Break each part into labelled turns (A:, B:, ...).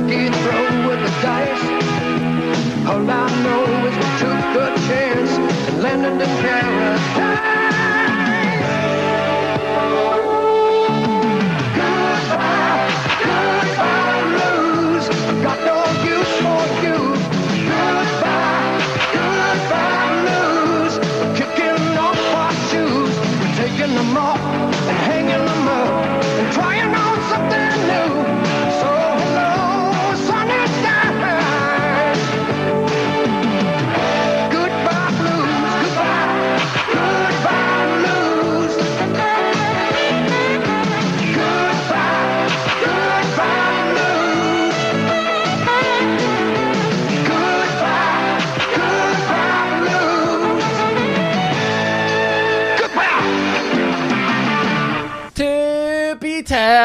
A: lucky throw with the dice. All I know is we took the chance and landed in paradise.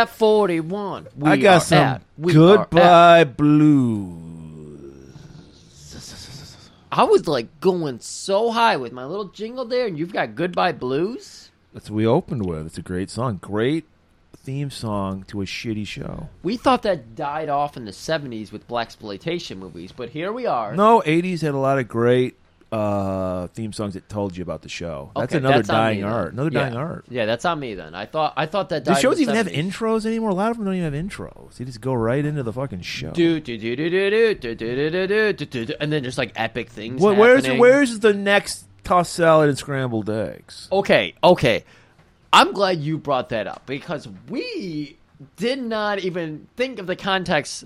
B: Tap 41. We
C: I got some
B: at- at-
C: goodbye blues.
B: I was like going so high with my little jingle there, and you've got Goodbye Blues.
C: That's what we opened with. It's a great song. Great theme song to a shitty show.
B: We thought that died off in the 70s with black exploitation movies, but here we are.
C: No, 80s had a lot of great uh, theme songs that told you about the show. That's
B: Okay,
C: another
B: that's on
C: dying
B: me then.
C: art. Another
B: Yeah.
C: dying art.
B: Yeah, that's on me then. I thought I thought that died
C: shows
B: in the
C: even have
B: 70s.
C: intros anymore? A lot of them don't even have intros. They just go right into the fucking show.
B: Do, do, do, do, do, do, do, do, do, do, do, do, do, and then just like epic things.
C: Wh- where's
B: happening.
C: where's the next tossed salad and scrambled eggs?
B: Okay, okay. I'm glad you brought that up because we did not even think of the context.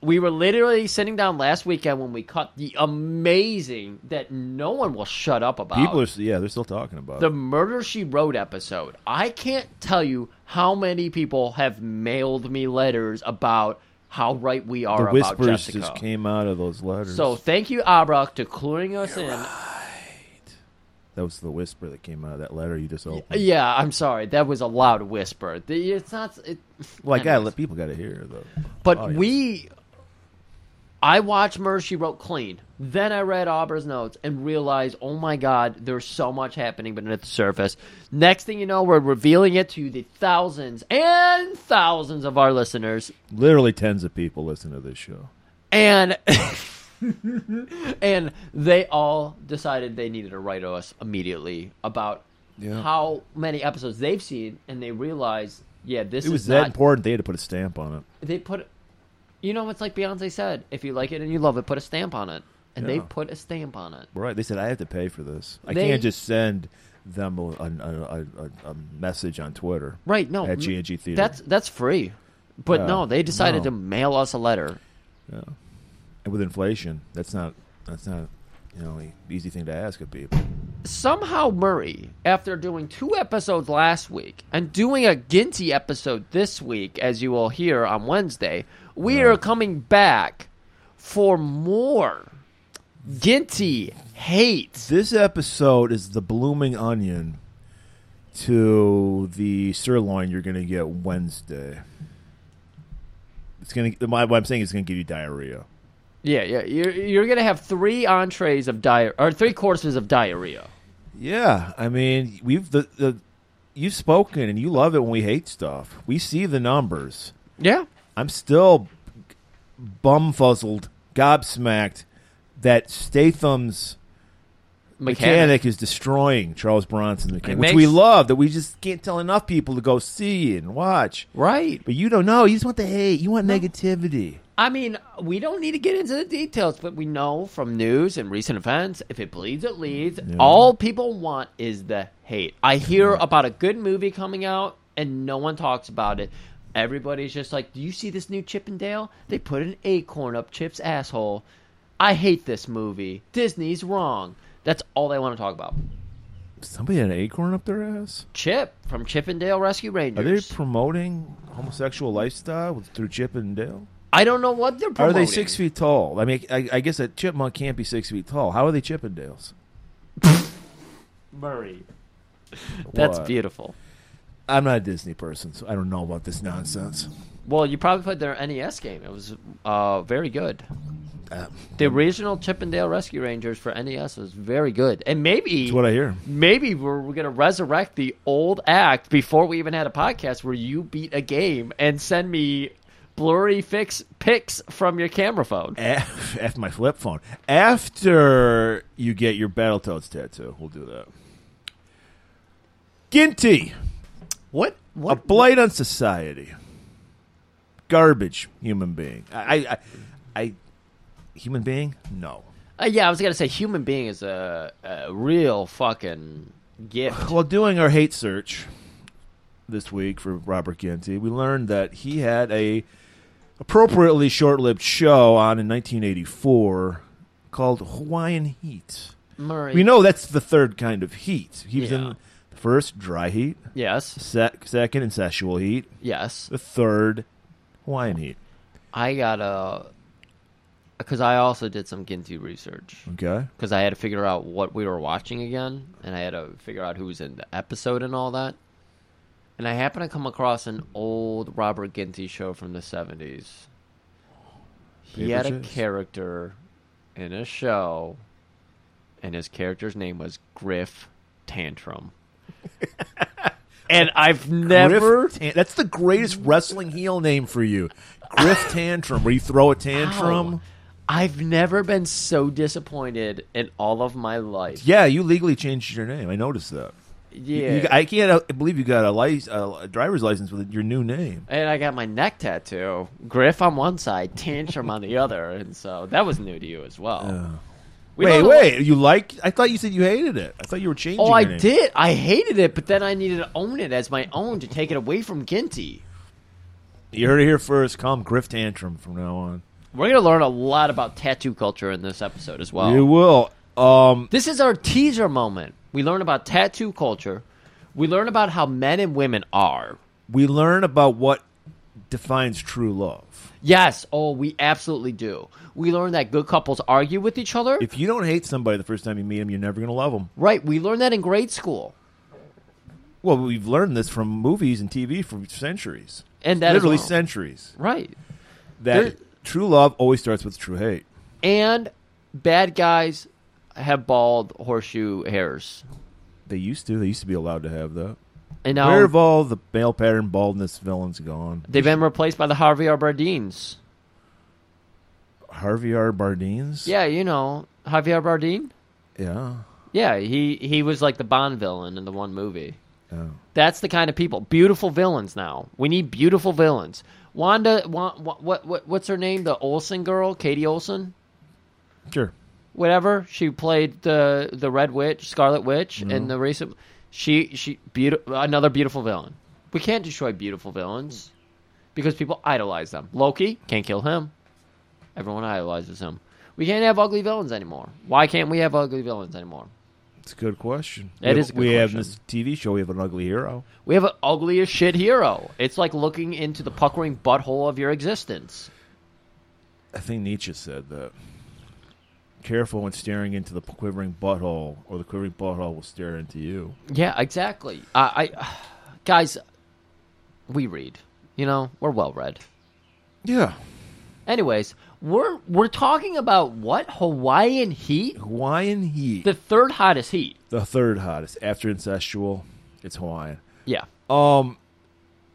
B: We were literally sitting down last weekend when we cut the amazing that no one will shut up about.
C: People are yeah, they're still talking about
B: the
C: it.
B: Murder She Wrote episode. I can't tell you how many people have mailed me letters about how right we are
C: The
B: about
C: whispers
B: Jessica.
C: just came out of those letters.
B: So thank you, Abrak, to cluing us in.
C: that was the whisper that came out of that letter you just opened.
B: Yeah, I'm sorry. That was a loud whisper. It's not. It,
C: Well, I gotta let people gotta hear though.
B: But oh,
C: audience.
B: we, I watched Murder She Wrote clean. Then I read Aubrey's notes and realized, oh my god, there's so much happening beneath the surface. Next thing you know, we're revealing it to the thousands and thousands of our listeners,
C: literally tens of people listen to this show.
B: and and they all decided they needed to write to us immediately about
C: Yeah.
B: how many episodes they've seen, and they realized, yeah, this
C: It was that
B: not
C: important. They had to put a stamp on it.
B: they put you know it's like beyonce said if you like it and you love it put a stamp on it and they put a stamp on it
C: Right? They said I have to pay for this. I
B: They-
C: can't just send them a, a, a, a, a message on Twitter.
B: right no
C: At G&G Theater.
B: that's that's free but
C: Yeah,
B: no they decided
C: no.
B: to mail us a letter
C: Yeah. And with inflation, that's not that's not you know an easy thing to ask of people.
B: somehow murray after doing two episodes last week and doing a ginty episode this week as you will hear on wednesday we are coming back for more ginty hate
C: This episode is the blooming onion to the sirloin you're going to get Wednesday. It's going to. What I'm saying is going to give you diarrhea.
B: yeah yeah you're, you're gonna have three entrees of diarrhea or three courses of diarrhea
C: Yeah, I mean, we've the, the you've spoken and you love it when we hate stuff. We see the numbers.
B: yeah
C: I'm still bumfuzzled, gobsmacked that Statham's mechanic, is destroying Charles Bronson mechanic, which we love. That we just can't tell enough people to go see and watch.
B: Right.
C: But you don't know. You just want the hate. You want negativity.
B: I mean, we don't need to get into the details, but we know from news and recent events, if it bleeds, it leads. All people want is the hate. I hear about a good movie coming out, and no one talks about it. Everybody's just like, "Do you see this new Chippendale? They put an acorn up Chip's asshole." I hate this movie. Disney's wrong. That's all they want to talk about.
C: Somebody had an acorn up their ass.
B: Chip from Chippendale Rescue Rangers.
C: Are they promoting homosexual lifestyle with, through Chippendale?
B: I don't know what they're promoting.
C: Are they six feet tall? I mean, I, I guess a chipmunk can't be six feet tall. How are they Chippendales?
B: Murray. That's
C: What?
B: beautiful.
C: I'm not a Disney person, so I don't know about this nonsense.
B: Well, you probably played their NES game. It was uh, very good.
C: Uh,
B: The original Chippendale Rescue Rangers for NES was very good, and maybe
C: That's what I hear.
B: maybe we're, we're gonna resurrect the old act before we even had a podcast where you beat a game and send me blurry fix pics from your camera phone.
C: Af- After my flip phone. After you get your Battletoads tattoo, we'll do that. Ginty,
B: What?
C: a blight on society. Garbage human being. I, I, I human being? No.
B: Uh, yeah, I was gonna say human being is a, a real fucking gift.
C: While doing our hate search this week for Robert Ginty, we learned that he had a appropriately short-lived show on in 1984 called Hawaiian Heat.
B: Murray.
C: We know that's the third kind of heat. He was
B: Yeah.
C: in the first dry heat,
B: Yes.
C: sec- second incestual heat,
B: Yes.
C: the third Hawaiian heat.
B: I got a because I also did some Ginty research
C: Okay,
B: because I had to figure out what we were watching again, and I had to figure out who was in the episode and all that. And I happened to come across an old Robert Ginty show from the seventies. He
C: Paper
B: had a character in a show, and his character's name was Griff Tantrum. and I've never.
C: Tan- that's the greatest wrestling heel name for you, Griff Tantrum. Where you throw a tantrum.
B: Wow. I've never been so disappointed in all of my life.
C: Yeah, you legally changed your name. I noticed that.
B: Yeah.
C: you- I can't believe you got a, lic- a driver's license with your new name.
B: and I got my neck tattoo. Griff on one side, tantrum on the other, and so that was new to you as well. We
C: wait, wait. You like? I thought you said you hated it. I thought you were changing.
B: Oh, I
C: name.
B: did. I hated it, but then I needed to own it as my own to take it away from Ginty.
C: You heard it here first. Call him Griff Tantrum from now on.
B: We're gonna learn a lot about tattoo culture in this episode as well.
C: You will. Um,
B: This is our teaser moment. We learn about tattoo culture. We learn about how men and women are.
C: we learn about what defines true love.
B: Yes. Oh, we absolutely do. We learn that good couples argue with each other.
C: If you don't hate somebody the first time you meet them, you're never going to love them.
B: right. We learned that in grade school.
C: Well, we've learned this from movies and TV for centuries.
B: And that is
C: literally centuries.
B: Right.
C: That true love always starts with true hate.
B: And bad guys have bald horseshoe hairs.
C: They used to. They used to be allowed to have that.
B: And now
C: Where have all the male pattern baldness villains gone?
B: they've been replaced by the Harvey R. Bardines.
C: Harvey R. Bardines?
B: Yeah, you know, Harvey R. Bardine?
C: Yeah.
B: Yeah, he, he was like the Bond villain in the one movie.
C: Yeah.
B: That's the kind of people. Beautiful villains now. We need beautiful villains. Wanda, Wa- Wa- what, what, what's her name? The Olsen girl, Katie Olsen,
C: Sure.
B: whatever. She played the the Red Witch, Scarlet Witch, in mm-hmm. the recent. She she beautiful another beautiful villain. We can't destroy beautiful villains because people idolize them. Loki can't kill him. Everyone idolizes him. We can't have ugly villains anymore. Why can't we have ugly villains anymore?
C: It's a good question.
B: That
C: we
B: is a good
C: We have this TV show. We have an ugly hero.
B: We have an ugly as shit hero. It's like looking into the puckering butthole of your existence.
C: I think Nietzsche said that. Careful when staring into the quivering butthole, or the quivering butthole will stare into you.
B: Yeah, exactly. I, I guys, we read. You know, we're well read.
C: Yeah.
B: Anyways, we're we're talking about what Hawaiian heat,
C: Hawaiian heat.
B: the third hottest heat.
C: the third hottest after incestual. It's Hawaiian.
B: Yeah,
C: Um,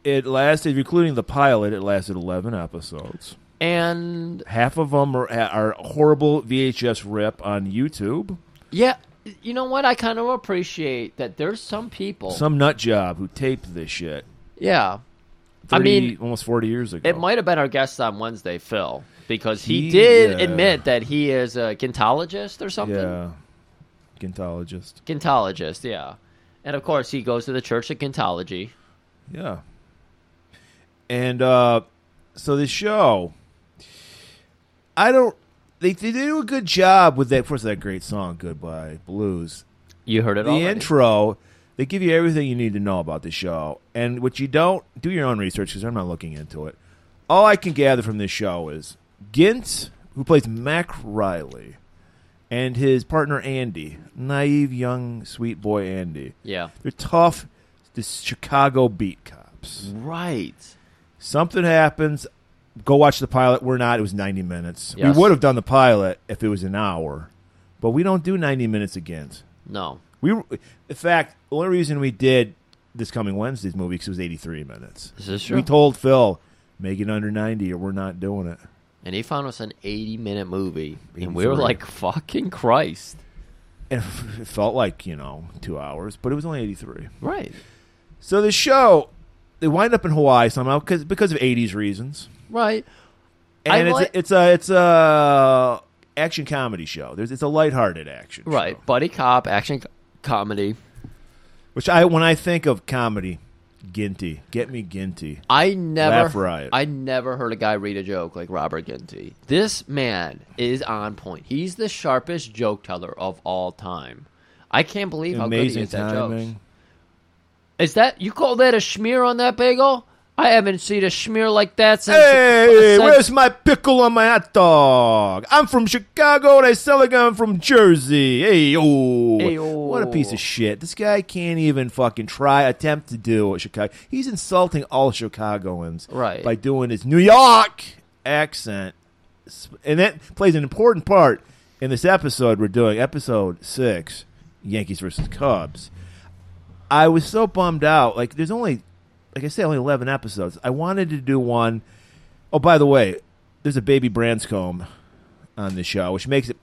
C: it lasted, including the pilot. It lasted eleven episodes.
B: and
C: Half of them are are horrible VHS rip on YouTube.
B: yeah, you know what? I kind of appreciate that. There's some people.
C: Some nut job who taped this shit.
B: yeah,
C: 30,
B: I mean,
C: almost forty years ago.
B: it might have been our guest on Wednesday, Phil, because he,
C: He-
B: did
C: yeah.
B: admit that he is a gintologist or something.
C: Yeah. Gintologist.
B: Gintologist, yeah. And of course, he goes to the Church of Gintology.
C: Yeah. And uh so the show I don't they they do a good job with that of course that great song Goodbye Blues.
B: You heard it
C: The
B: already.
C: intro they give you everything you need to know about the show. And what you don't do your own research because I'm not looking into it. All I can gather from this show is Gint, who plays Mac Riley, and his partner Andy, naive young sweet boy Andy.
B: Yeah.
C: They're tough, this Chicago beat cops.
B: Right.
C: Something happens. Go watch the pilot. We're not. It was 90 minutes.
B: Yes.
C: We would have done the pilot if it was an hour, but we don't do 90 minutes again.
B: No.
C: We, in fact, the only reason we did this coming Wednesday's movie because it was 83 minutes.
B: Is this true?
C: We told Phil, make it under 90 or we're not doing it.
B: And he found us an 80 minute movie. And we were like, fucking Christ.
C: And it felt like, you know, two hours, but it was only 83.
B: Right.
C: So the show, they wind up in Hawaii somehow cause, because of 80s reasons.
B: Right.
C: And it's,
B: like-
C: a, it's a it's a action comedy show. There's it's a lighthearted action.
B: Right.
C: show.
B: Buddy cop, action co- comedy.
C: Which I when I think of comedy, Ginty, get me Ginty.
B: I never,
C: Laugh riot.
B: I never heard a guy read a joke like Robert Ginty. This man is on point. He's the sharpest joke teller of all time. I can't believe how good he
C: Amazing
B: is at jokes.
C: timing.
B: Is that you call that a schmear on that bagel? I haven't seen a schmear like that since.
C: Hey,
B: since-
C: where's my pickle on my hot dog? I'm from Chicago and I sell a gun from Jersey. Hey, oh, what a piece of shit! This guy can't even fucking try attempt to do what Chicago. He's insulting all Chicagoans
B: Right.
C: by doing his New York accent, and that plays an important part in this episode. We're doing episode six, Yankees versus Cubs. I was so bummed out. Like, there's only, like I say, only 11 episodes. I wanted to do one. Oh, by the way, there's a baby Branscombe on the show, which makes it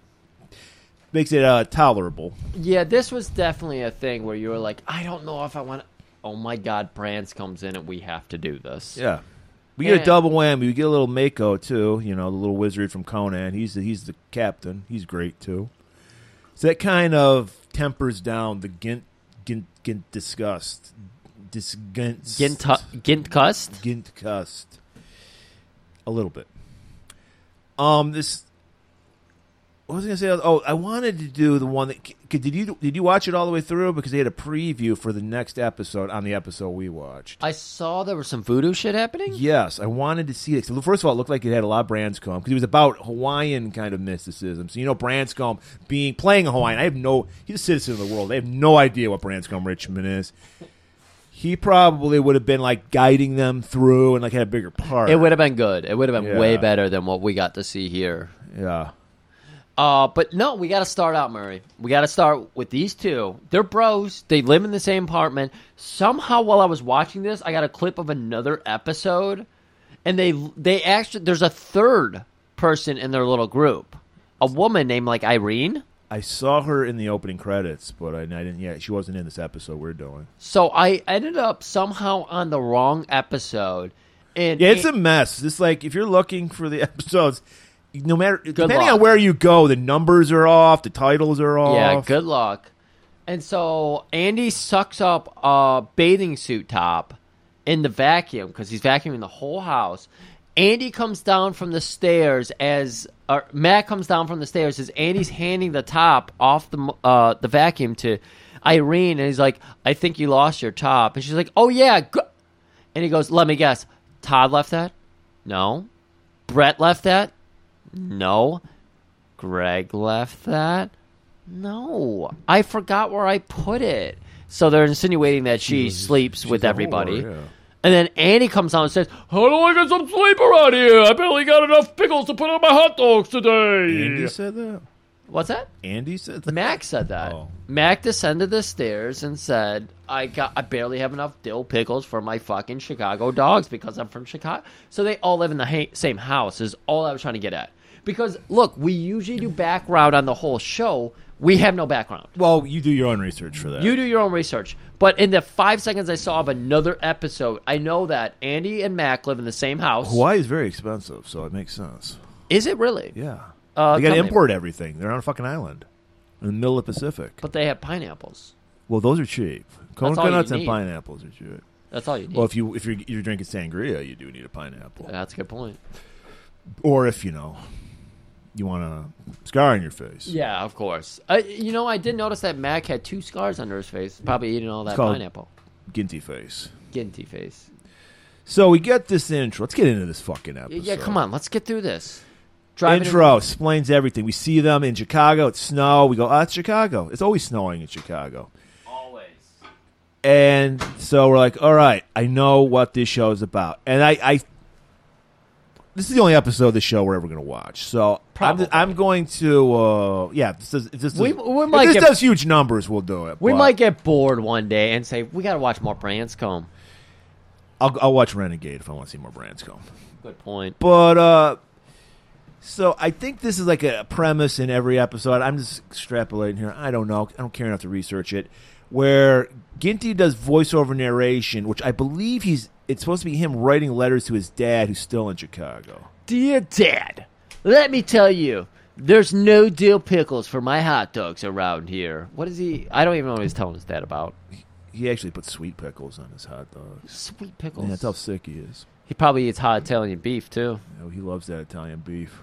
C: makes it uh, tolerable.
B: Yeah, this was definitely a thing where you were like, I don't know if I want. to... Oh my God, Branscombe's in and we have to do this.
C: Yeah. We get
B: And-
C: a double whammy. We get a little Mako too. You know, the little wizard from Conan. He's the, he's the captain. He's great too. So that kind of tempers down the gint gint gint disgust. Disgust.
B: Gint, Gint Cust?
C: Gint cust. A little bit. Um, this. What was I gonna say? Oh, I wanted to do the one that. Did you did you watch it all the way through? Because they had a preview for the next episode on the episode we watched.
B: I saw there was some voodoo shit happening.
C: Yes, I wanted to see it. First of all, it looked like it had a lot of Branscombe because it was about Hawaiian kind of mysticism. So you know, Branscombe being playing a Hawaiian. I have no. He's a citizen of the world. I have no idea what Branscombe Richmond is. He probably would have been like guiding them through and like had a bigger part.
B: It would have been good. It would have been way better than what we got to see here.
C: Yeah.
B: Uh, but no, we got to start out, Murray. We got to start with these two. They're bros. They live in the same apartment. Somehow, while I was watching this, I got a clip of another episode, and they they actually there's a third person in their little group, a woman named like Irene.
C: I saw her in the opening credits, but I, I didn't. Yeah, she wasn't in this episode we're doing.
B: So I ended up somehow on the wrong episode, and
C: Yeah, it's a mess. It's like if you're looking for the episodes, no matter depending
B: luck.
C: on where you go, the numbers are off, the titles are off.
B: Yeah, good luck. And so Andy sucks up a bathing suit top in the vacuum because he's vacuuming the whole house. Andy comes down from the stairs as Matt comes down from the stairs as Andy's handing the top off the uh, the vacuum to Irene, and he's like, "I think you lost your top," and she's like, "Oh yeah," go-" and he goes, "Let me guess, Todd left that? No, Brett left that? No, Greg left that." No, I forgot where I put it. So they're insinuating that she sleeps with everybody.
C: whore, yeah.
B: And then Andy comes on and says, How do I get some sleep around here? I barely got enough pickles to put on my hot dogs today.
C: Andy said that.
B: What's that?
C: Andy said that.
B: Mac said that.
C: Oh.
B: Mac descended the stairs and said, "I got, I barely have enough dill pickles for my fucking Chicago dogs because I'm from Chicago." So they all live in the ha- same house. Is all I was trying to get at. Because look, we usually do background on the whole show. We have no background.
C: Well, you do your own research for that.
B: You do your own research. But in the five seconds I saw of another episode, I know that Andy and Mac live in the same house.
C: Hawaii is very expensive, so it makes sense.
B: Is it really?
C: Yeah,
B: Uh,
C: they got to
B: tell me.
C: import everything. They're on a fucking island in the middle of the Pacific.
B: But they have pineapples.
C: Well, those are cheap.
B: you
C: Coconuts and pineapples are cheap.
B: That's all you need.
C: Well, if you if you're, you're drinking sangria, you do need a pineapple.
B: That's a good point.
C: Or if you know you want a scar on your face.
B: Yeah, of course. Uh, you know, I did notice that Mac had two scars under his face, probably eating all that
C: It's
B: pineapple.
C: Ginty face.
B: Ginty face.
C: So we get this intro. Let's get into this fucking episode.
B: Yeah, come on, let's get through this. Driving
C: Intro explains everything. We see them in Chicago. It's snow. We go, oh, it's Chicago. It's always snowing in Chicago.
B: always.
C: And so we're like, all right, I know what this show is about, and I, I this is the only episode of the show we're ever going to watch. So I'm, I'm going to, uh, yeah, this is, this,
B: We-
C: does,
B: we
C: if
B: might
C: this
B: get-
C: does huge numbers, we'll do it.
B: We
C: but
B: might get bored one day and say we got to watch more Branscombe.
C: I'll, I'll watch Renegade if I want to see more Branscombe.
B: Good point.
C: But uh so I think this is like a premise in every episode. I'm just extrapolating here. I don't know. I don't care enough to research it. Where Ginty does voiceover narration, which I believe he's it's supposed to be him writing letters to his dad who's still in Chicago.
B: Dear Dad, let me tell you, there's no dill pickles for my hot dogs around here. What is he? I don't even know what he's telling his dad about.
C: He actually puts sweet pickles on his hot dogs.
B: Sweet pickles.
C: Yeah, that's how sick he is.
B: he probably eats hot Italian beef too.
C: Know, he loves that Italian beef.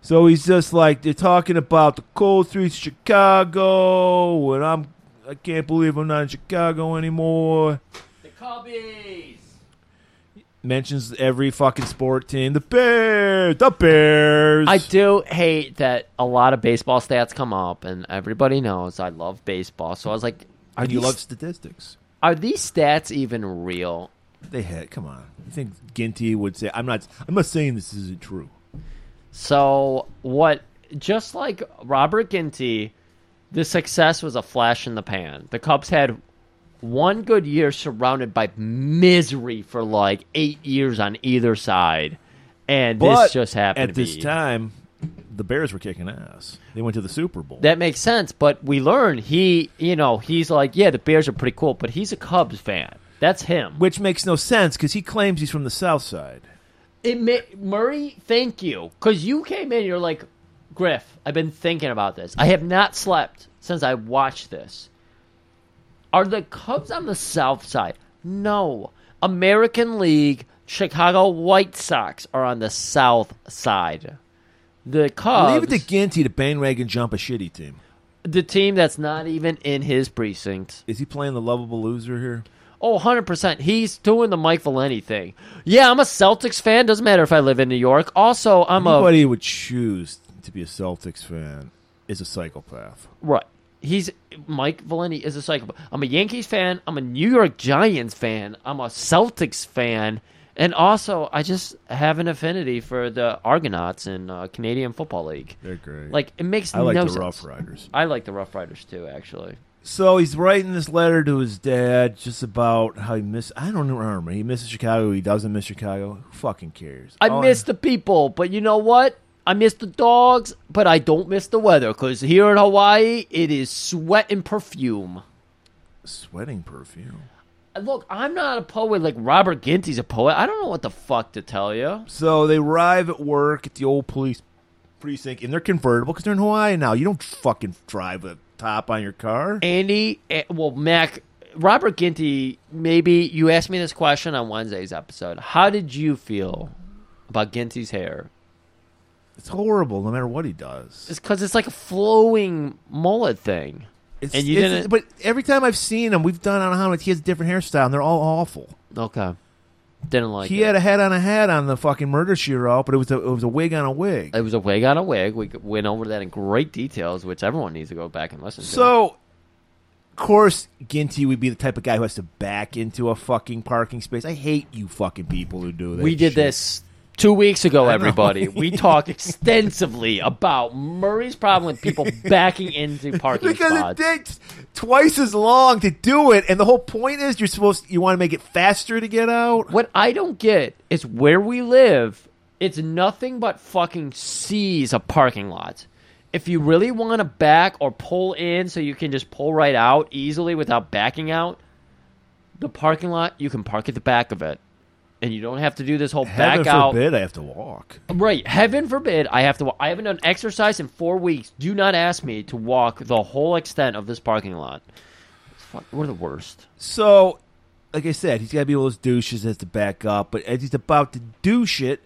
C: So he's just like they're talking about the cold streets of Chicago, and I'm I can't believe I'm not in Chicago anymore.
B: The Cubbies.
C: mentions every fucking sport team. The Bears, the Bears.
B: I do hate that a lot of baseball stats come up, and everybody knows I love baseball. So I was like, are
C: and you
B: these,
C: love statistics.
B: are these stats even real?
C: They had. Come on. You think Ginty would say? I'm not. I'm not saying this isn't true.
B: So what? Just like Robert Ginty, the success was a flash in the pan. The Cubs had one good year surrounded by misery for like eight years on either side, and
C: But
B: this just happened
C: at this
B: be.
C: time, the Bears were kicking ass. They went to the Super Bowl.
B: That makes sense, but we learn he, you know, he's like, yeah, the Bears are pretty cool, but he's a Cubs fan. That's him.
C: which makes no sense because he claims he's from the South Side.
B: It ma- Murray, thank you, because you came in. You're like, Griff. I've been thinking about this. I have not slept since I watched this. Are the Cubs on the South Side? No. American League, Chicago White Sox are on the South Side. The Cubs,
C: Leave it to Ginty to bandwagon jump a shitty team.
B: the team that's not even in his precinct.
C: Is he playing the lovable loser here?
B: Oh, 100%. He's doing the Mike Valenti thing. Yeah, I'm a Celtics fan. Doesn't matter if I live in New York. Also, I'm a.
C: Anybody would choose to be a Celtics fan is a psychopath.
B: Right. He's Mike Valenti is a psychopath. I'm a Yankees fan. I'm a New York Giants fan. I'm a Celtics fan, and also I just have an affinity for the Argonauts in uh, Canadian Football League.
C: They're great.
B: Like it makes
C: I like
B: no
C: the
B: sense.
C: Rough Riders.
B: I like the Rough Riders too, actually.
C: So he's writing this letter to his dad just about how he miss. I don't remember. He misses Chicago. He doesn't miss Chicago. Who fucking cares?
B: I
C: All
B: miss the people, but you know what? I miss the dogs, but I don't miss the weather because here in Hawaii it is sweat and perfume.
C: sweating perfume.
B: Look, I'm not a poet like Robert Ginty's a poet. I don't know what the fuck to tell you.
C: So they arrive at work at the old police precinct in their convertible because they're in Hawaii now. You don't fucking drive a top on your car.
B: Andy, eh, well, Mac, Robert Ginty, maybe you asked me this question on Wednesday's episode. How did you feel about Ginty's hair?
C: It's horrible no matter what he does.
B: It's because it's like a flowing mullet thing.
C: It's,
B: And you
C: it's-
B: didn't-
C: But every time I've seen him, we've done on how much he has a different hairstyle, and they're all awful.
B: Okay. Didn't like
C: he
B: it.
C: had a hat on a hat on the fucking murder she wrote, but it was a it was a wig on a wig.
B: It was a wig on a wig. We went over that in great details, which everyone needs to go back and listen to.
C: So, of course, Ginty would be the type of guy who has to back into a fucking parking space. I hate you fucking people who do that.
B: we did
C: shit.
B: this two weeks ago, everybody. we talked extensively about Murray's problem with people backing into parking
C: because
B: spots.
C: it takes twice as long to do it, and the whole point is you're supposed you want to make it faster to get out.
B: What I don't get is where we live, it's nothing but fucking seas of parking lots. If you really want to back or pull in so you can just pull right out easily without backing out, the parking lot, you can park at the back of it. And you don't have to do this whole
C: Heaven
B: back out.
C: forbid I have to walk.
B: Right. Heaven forbid I have to. wa- I haven't done exercise in four weeks. Do not ask me to walk the whole extent of this parking lot. Fuck- We're the worst.
C: So, like I said, he's got to be one of those douches that has to back up. But as he's about to douche it,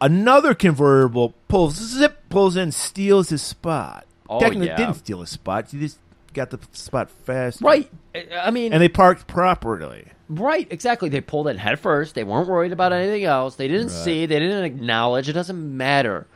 C: another convertible pulls zip pulls in, steals his spot.
B: Oh,
C: Technically,
B: yeah.
C: didn't steal his spot. He just got the spot fast.
B: Right. I- mean,
C: And they parked properly.
B: right. Exactly. They pulled in head first. They weren't worried about anything else. They didn't see. They didn't acknowledge. It doesn't matter.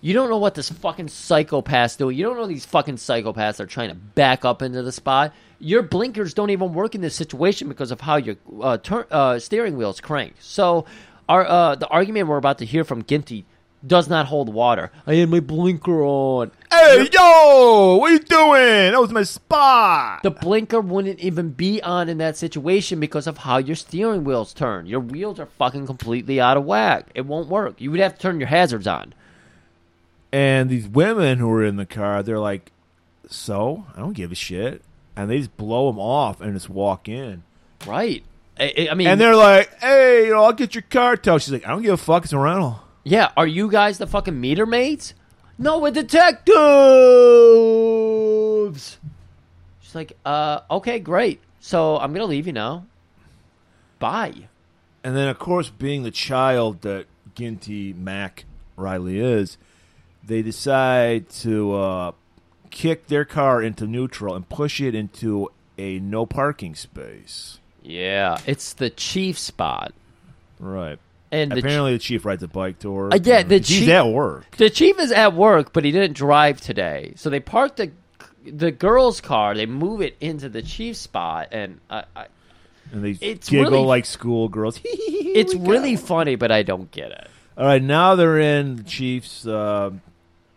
B: You don't know what this fucking psychopath's doing. You don't know these fucking psychopaths are trying to back up into the spot. Your blinkers don't even work in this situation because of how your uh, tur- uh, steering wheel's cranked. So, our uh, the argument we're about to hear from Ginty does not hold water. I had my blinker on.
C: Hey, yo, what are you doing? That was my spot.
B: The blinker wouldn't even be on in that situation because of how your steering wheels turn. Your wheels are fucking completely out of whack. It won't work. You would have to turn your hazards on.
C: And these women who were in the car, they're like, "So I don't give a shit," and they just blow them off and just walk in.
B: Right. I, I- mean,
C: And they're like, "Hey, you know, I'll get your car towed." She's like, "I don't give a fuck. It's a rental."
B: Yeah, are you guys the fucking meter maids? No, we're detectives. She's like, uh, okay, great. So I'm gonna leave you now. Bye.
C: And then, of course, being the child that Ginty Mac Riley is, they decide to uh, kick their car into neutral and push it into a no parking space.
B: Yeah, it's the chief spot.
C: Right.
B: And the
C: Apparently, the chief rides a bike to work.
B: Uh, yeah, the
C: he's
B: chief-
C: at work.
B: The chief is at work, but he didn't drive today. So they park the the girl's car. They move it into the chief's spot, and I, I,
C: And they
B: It's
C: giggle
B: really-
C: like schoolgirls.
B: it's really funny, but I don't get it.
C: All right, now they're in the chief's uh,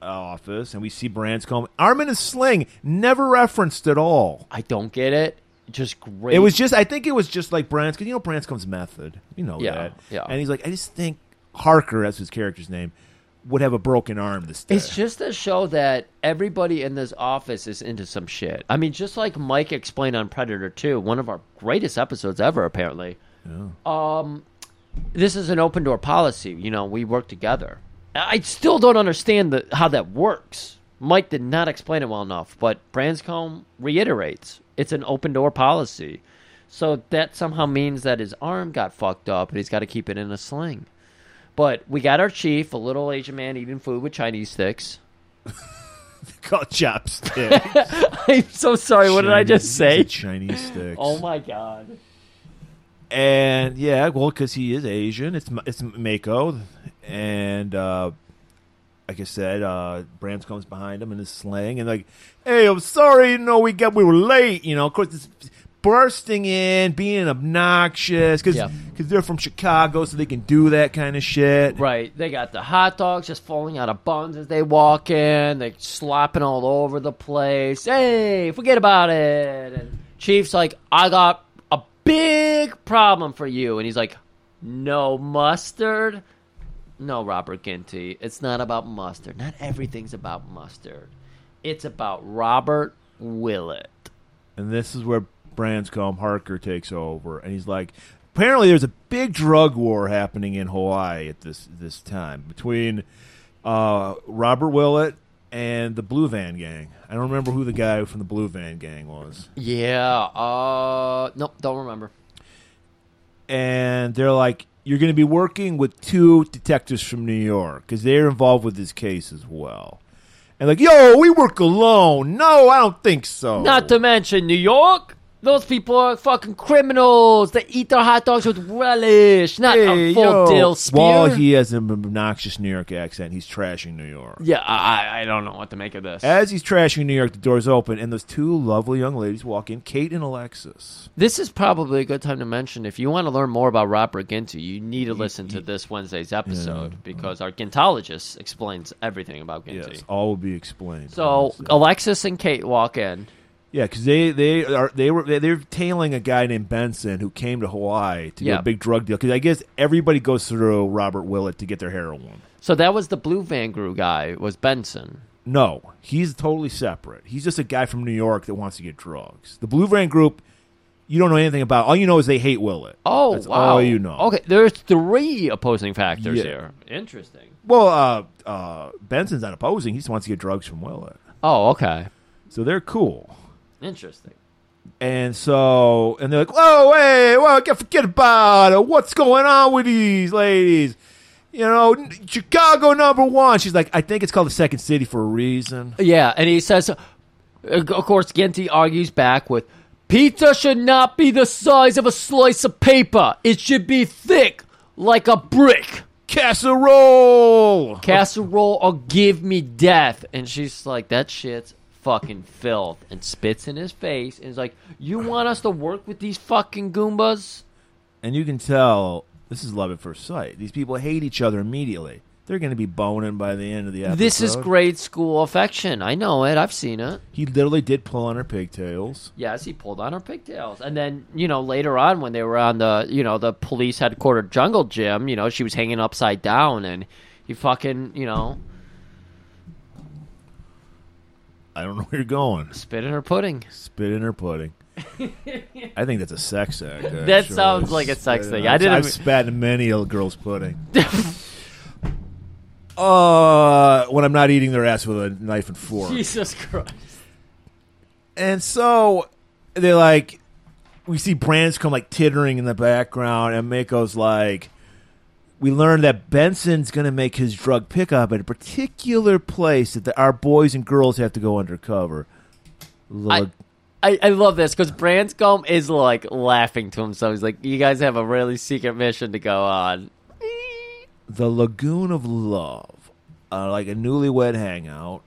C: office, and we see Branscombe. Arm in a sling, never referenced at all.
B: I don't get it. Just great.
C: It was just, I think it was just like Branscombe. You know Branscombe's method. You know
B: Yeah,
C: that.
B: yeah.
C: And he's like, I just think Harker, that's his character's name, would have a broken arm this day.
B: It's just to show that everybody in this office is into some shit. I mean, just like Mike explained on Predator 2, one of our greatest episodes ever, apparently. Um, this is an open door policy. You know, we work together. I still don't understand the, how that works. Mike did not explain it well enough, but Branscombe reiterates it's an open door policy. So that somehow means that his arm got fucked up and he's got to keep it in a sling. But we got our chief, a little Asian man eating food with Chinese sticks.
C: called chopstick.
B: I'm so sorry. What did I just say?
C: Chinese sticks.
B: Oh my god.
C: And yeah, well, because he is Asian, it's it's Mako, and uh, like I said, uh, Branscombe's behind him in his sling, and like, hey, I'm sorry, you know, we got we were late. You know, of course, it's bursting in, being obnoxious because
B: Yeah.
C: they're from Chicago, so they can do that kind of shit.
B: Right. They got the hot dogs just falling out of buns as they walk in. They're slopping all over the place. Hey, forget about it. And Chief's like, I got a big problem for you. And he's like, No mustard? No, Robert Ginty. It's not about mustard. Not everything's about mustard. It's about Robert Willett.
C: And this is where Branscombe Harker takes over, and he's like, apparently there's a big drug war happening in Hawaii at this this time between uh, Robert Willett and the Blue Van Gang. I don't remember who the guy from the Blue Van Gang was.
B: Yeah. Uh, nope, don't remember.
C: And they're like, you're going to be working with two detectives from New York because they're involved with this case as well. And like, yo, we work alone. No, I don't think so.
B: Not to mention New York. Those people are fucking criminals. They eat their hot dogs with relish, not
C: Hey,
B: a full
C: yo.
B: dill spear.
C: While he has an obnoxious New York accent, he's trashing New York.
B: yeah, I, I don't know what to make of this.
C: As he's trashing New York, the doors open, and those two lovely young ladies walk in, Kate and Alexis.
B: this is probably a good time to mention if you want to learn more about Robert Ginty, you need to listen to this Wednesday's episode because our Gintologist explains everything about Ginty.
C: Yes, all will be explained.
B: So Alexis and Kate walk in.
C: Yeah, because they they are they were they- they're tailing a guy named Benson who came to Hawaii to do
B: Yeah.
C: a big drug deal. Because I guess everybody goes through Robert Willett to get their heroin.
B: So that was the Blue Van Gru guy was Benson.
C: No, he's totally separate. He's just a guy from New York that wants to get drugs. The Blue Van Group, you don't know anything about. All you know is they hate Willett.
B: Oh
C: That's
B: wow!
C: all you know.
B: Okay, there's three opposing factors
C: Yeah.
B: here. Interesting.
C: Well, uh, uh, Benson's not opposing. He just wants to get drugs from Willett.
B: Oh, okay.
C: So they're cool.
B: Interesting.
C: And so, and they're like, "Whoa, hey, well, forget about it. What's going on with these ladies? You know, Chicago number one." She's like, "I think it's called the second city for a reason."
B: Yeah, and he says, uh, of course, Ginty argues back with, pizza should not be the size of a slice of paper. It should be thick like a brick.
C: casserole.
B: casserole or give me death. And she's like, that shit's fucking filth. And spits in his face and is like, you want us to work with these fucking Goombas?
C: And you can tell this is love at first sight. These people hate each other immediately. They're going to be boning by the end of the episode.
B: This is grade school affection. I know it. I've seen it.
C: He literally did pull on her pigtails.
B: Yes, he pulled on her pigtails. And then, you know, later on when they were on the, you know, the police headquarters jungle gym, you know, she was hanging upside down and he fucking, you know,
C: I don't know where you're going.
B: spit in her pudding.
C: Spit in her pudding. I think that's a sex act.
B: That
C: actually.
B: sounds like a sex thing. I didn't
C: I've
B: even-
C: spat in many a girl's pudding. uh, when I'm not eating their ass with a knife and fork.
B: Jesus Christ.
C: And so they're like, we see Branscombe like tittering in the background, and Mako's like, we learned that Benson's going to make his drug pickup at a particular place that the, our boys and girls have to go undercover. Look,
B: I, I love this because Branscombe is like laughing to himself. He's like, "You guys have a really secret mission to go on."
C: the Lagoon of Love, uh, like a newlywed hangout,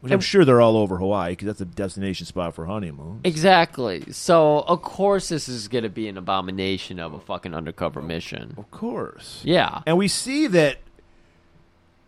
C: which I'm sure they're all over Hawaii because that's a destination spot for honeymoon.
B: Exactly. So of course this is gonna be an abomination of a fucking undercover mission.
C: Of course.
B: Yeah.
C: And we see that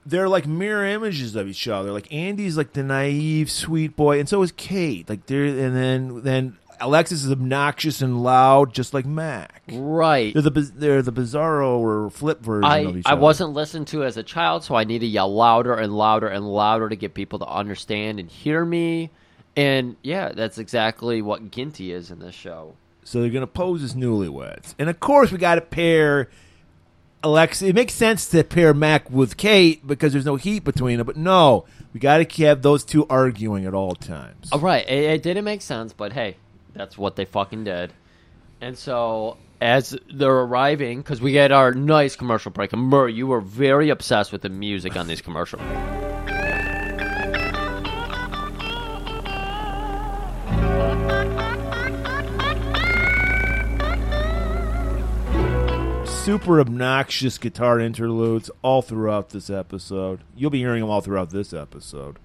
C: they're like mirror images of each other. Like Andy's like the naive, sweet boy, and so is Kate. Like they're and then then Alexis is obnoxious and loud, just like Mac.
B: Right.
C: They're the they're the bizarro or flip version of
B: I
C: each
B: I
C: other.
B: wasn't listened to as a child, so I need to yell louder and louder and louder to get people to understand and hear me. And yeah, that's exactly what Ginty is in this show.
C: So they're gonna pose as newlyweds, and of course we got to pair. Alexis, it makes sense to pair Mac with Kate because there's no heat between them, but no, we got to have those two arguing at all times.
B: All right, it, it didn't make sense, but hey, that's what they fucking did. And so, as they're arriving, because we get our nice commercial break, and Murray, you were very obsessed with the music on these commercials.
C: super obnoxious guitar interludes all throughout this episode. You'll be hearing them all throughout this episode.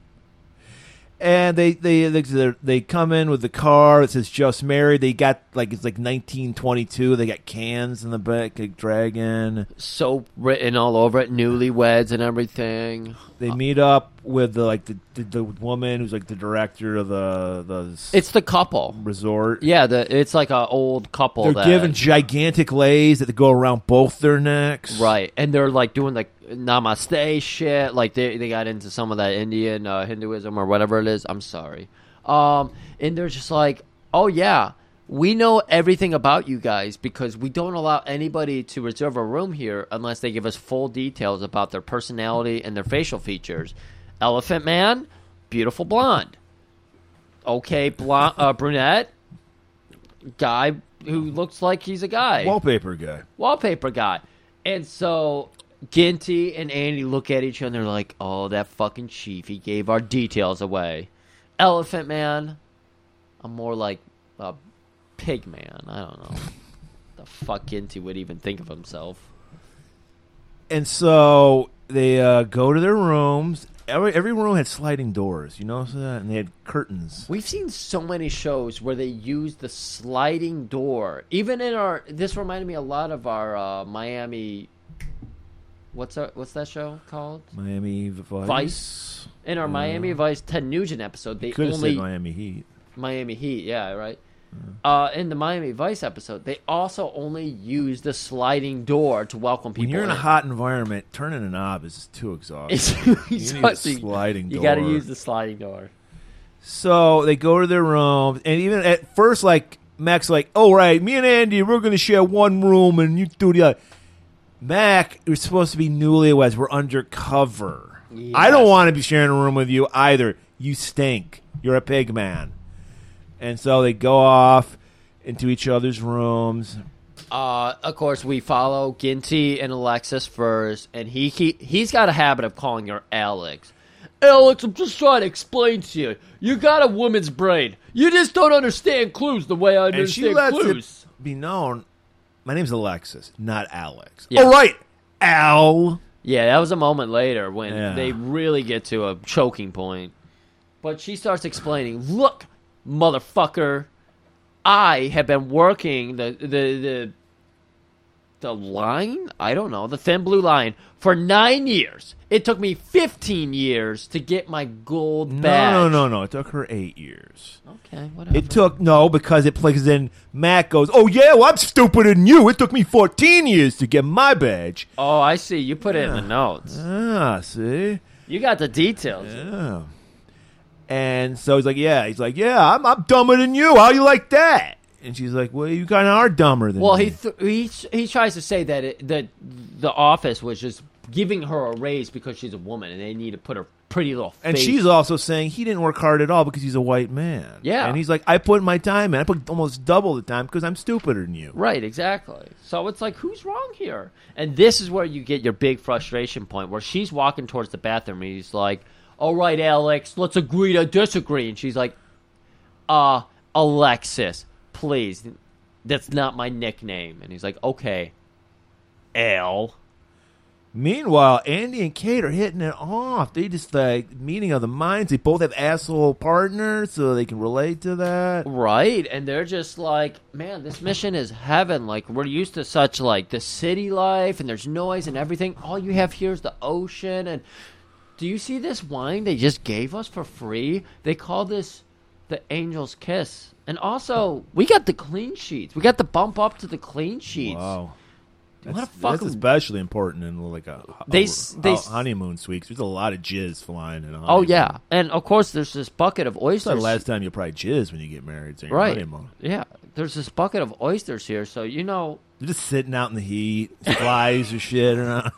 C: And they they they, they come in with the car that says "just married." They got like it's like 1922. They got cans in the back, like dragon.
B: Soap written all over it, newlyweds and everything.
C: They meet up with the like the, the, the woman who's like the director of the the
B: It's the couple.
C: resort.
B: Yeah, the it's like a old couple.
C: They're
B: that,
C: given gigantic leis that go around both their necks.
B: right, and they're like doing like namaste shit. Like they they got into some of that Indian uh, Hinduism or whatever it is. I'm sorry. Um, and they're just like, oh yeah, we know everything about you guys because we don't allow anybody to reserve a room here unless they give us full details about their personality and their facial features. Elephant Man, beautiful blonde. Okay, blonde, uh, brunette, guy who looks like he's a guy
C: Wallpaper guy.
B: wallpaper guy. And so Ginty and Andy look at each other they're like, oh, that fucking chief. He gave our details away. Elephant Man. I'm more like a pig man. I don't know. the fuck Ginty would even think of himself.
C: And so they uh, go to their rooms. Every every room had sliding doors. You know, and they had curtains.
B: We've seen so many shows where they use the sliding door. Even in our, this reminded me a lot of our uh, Miami. What's our, what's that show called?
C: Miami Vice.
B: Vice. In our Miami Vice Ted Nugent episode, they
C: Could have
B: only
C: said Miami Heat.
B: Miami Heat, yeah, right. Uh, in the Miami Vice episode, they also only use the sliding door to welcome people.
C: When you're in a hot environment, turning a knob is too exhausting. You need a sliding door.
B: You got to use the sliding door.
C: So they go to their room, and even at first, like Mac's like, "All right, me and Andy, we're going to share one room, and you do the other." Mac, you're supposed to be newlyweds. We're undercover. I don't want to be sharing a room with you either. You stink. You're a pig man. And so they go off into each other's rooms.
B: Uh, of course, we follow Ginty and Alexis first, and he, he he's got a habit of calling her Alex. Alex, I'm just trying to explain to you. You got a woman's brain. You just don't understand clues the way I
C: And she
B: understand
C: lets
B: clues.
C: it be known. My name's Alexis, not Alex.
B: Yeah.
C: All right, Al.
B: Yeah, that was a moment later when
C: Yeah.
B: they really get to a choking point. But she starts explaining, "Look, motherfucker, I have been working the the the the line, I don't know, the thin blue line for 9 years. It took me 15 years to get my gold
C: No,
B: badge."
C: no, no, no. No. It took her eight years.
B: Okay, whatever.
C: It took no because it because in. Matt goes, "Oh yeah, well I'm stupider than you. It took me 14 years to get my badge."
B: oh, I see. You put it in the notes.
C: Ah, see,
B: You got the details.
C: yeah. And so he's like, "Yeah." He's like, "Yeah, I'm I'm dumber than you. How you like that?" And she's like, "Well, you kind of are dumber than."
B: Well,
C: me."
B: he th- he he tries to say that it, that the office was just giving her a raise because she's a woman, and they need to put her pretty little.
C: And
B: face-
C: she's also saying he didn't work hard at all because he's a white man.
B: Yeah.
C: And he's like, I put my time in. I put almost double the time because I'm stupider than you.
B: right, exactly. So it's like, who's wrong here? And this is where you get your big frustration point, where she's walking towards the bathroom, and he's like, "All right, Alex, let's agree to disagree," and she's like, "Uh, Alexis, please, that's not my nickname," and he's like, "Okay, L."
C: Meanwhile, Andy and Kate are hitting it off. They just like meeting of the minds. They both have asshole partners, so they can relate to that.
B: Right, and they're just like, man, this mission is heaven. Like we're used to such like the city life, and there's noise and everything. All you have here is the ocean. And do you see this wine they just gave us for free? They call this the Angel's Kiss. And also, we got the clean sheets. We got the bump up to the clean sheets.
C: Wow.
B: What
C: That's,
B: a fucking
C: that's especially important in like a,
B: They
C: a-
B: they
C: a honeymoon suite. There's a lot of jizz flying in.
B: Oh yeah, and of course there's this bucket of oysters.
C: the last time you probably jizz when you get married. So
B: right?
C: honeymoon.
B: Yeah, there's this bucket of oysters here, so you know
C: You're just sitting out in the heat. Flies or shit around.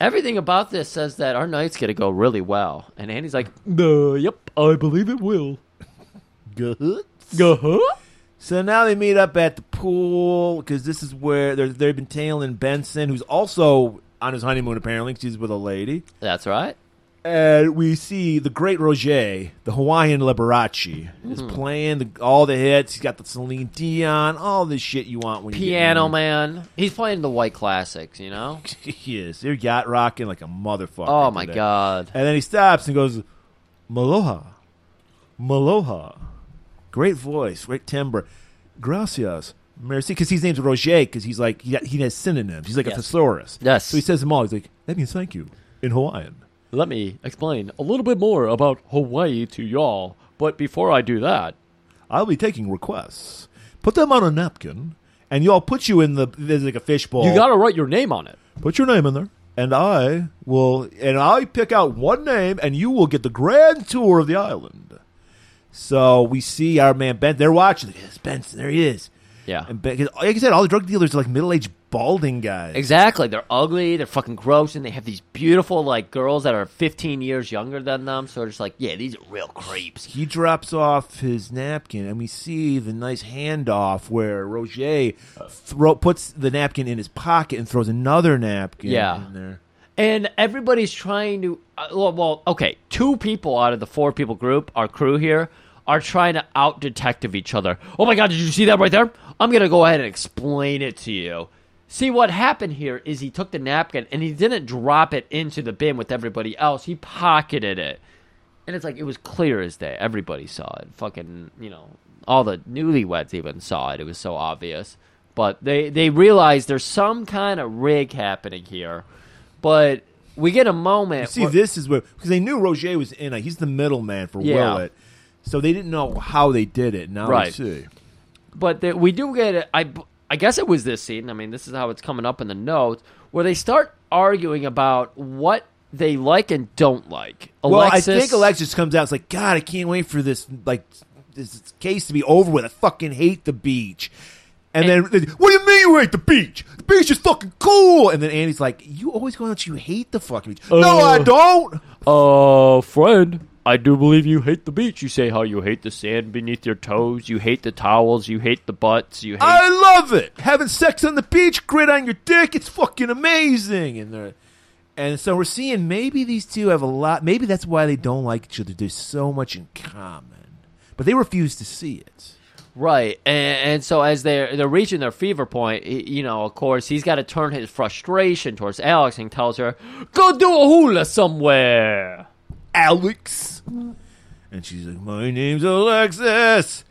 B: Everything about this says that our night's gonna go really well, and Andy's like, "Uh, yep, I believe it will."
C: Good.
B: Uh-huh.
C: So now they meet up at the pool because this is where they've been tailing Benson, who's also on his honeymoon apparently. 'cause he's with a lady,
B: That's right.
C: And we see the great Roger, the Hawaiian Liberace, is
B: Hmm.
C: playing the, all the hits. He's got the Celine Dion, all the shit you want when you
B: Piano
C: married.
B: man. He's playing the white classics, you know.
C: he is. They're yacht rocking like a motherfucker.
B: Oh my
C: today.
B: god.
C: And then he stops and goes, Maloha. Maloha. Great voice, great timbre. Gracias. Merci. Because his name's Roger, because he's like, he, he has synonyms. He's like a
B: Yes.
C: thesaurus.
B: Yes.
C: So he says them all. He's like, that means thank you in Hawaiian.
B: Let me explain a little bit more about Hawaii to y'all. But before I do that,
C: I'll be taking requests. Put them on a napkin, and y'all put you in the, there's like a fishbowl.
B: you gotta write your name on it.
C: put your name in there. And I will, and I pick out one name, and you will get the grand tour of the island. So we see our man Ben. They're watching. Yes, Benson. There he is.
B: Yeah.
C: And ben, like I said, all the drug dealers are like middle-aged balding guys.
B: Exactly. They're ugly. They're fucking gross, and they have these beautiful like girls that are 15 years younger than them. So it's like, yeah, these are real creeps.
C: He drops off his napkin, and we see the nice handoff where Roger throw, puts the napkin in his pocket and throws another napkin
B: Yeah.
C: in there.
B: And everybody's trying to. Uh, well, well, okay. Two people out of the four people group, our crew here, are trying to out detective each other. Oh my god, did you see that right there? I'm gonna go ahead and explain it to you. See what happened here is he took the napkin and he didn't drop it into the bin with everybody else. He pocketed it, and it's like it was clear as day. Everybody saw it. Fucking, you know, all the newlyweds even saw it. It was so obvious. But they they realized there's some kind of rig happening here. But we get a moment.
C: See,
B: where-
C: this is where because they knew Roger was in. it. He's the middleman for
B: Yeah.
C: Willett, so they didn't know how they did it. Now
B: Right.
C: we see.
B: but the, we do get it. I I guess it was this scene. I mean, this is how it's coming up in the notes where they start arguing about what they like and don't like.
C: Well, I
B: Alexis,
C: think Alexis comes out. It's like God, I can't wait for this like this case to be over with. I fucking hate the beach. And,
B: And-
C: then, what do you mean you hate the beach? The beach is fucking cool. And then Andy's like, you always go out, you hate the fucking beach. no,
B: Uh.
C: I don't.
B: Uh, friend, I do believe you hate the beach. You say how you hate the sand beneath your toes. You hate the towels. You hate the butts. You hate.
C: I love it. Having sex on the beach, grit on your dick, it's fucking amazing. And they're, and so we're seeing maybe these two have a lot. Maybe that's why they don't like each other. There's so much in common, but they refuse to see it.
B: Right, and, and so as they're they're reaching their fever point, you know, of course, he's got to turn his frustration towards Alex and tells her, "Go do a hula somewhere."
C: Alex. And she's like, My name's Alexis.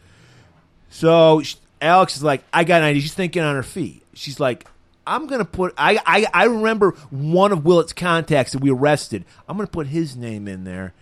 C: So sh- Alex is like, I got an idea. She's thinking on her feet. She's like, I'm to put, I, I, I remember one of Willett's contacts that we arrested. I'm to put his name in there.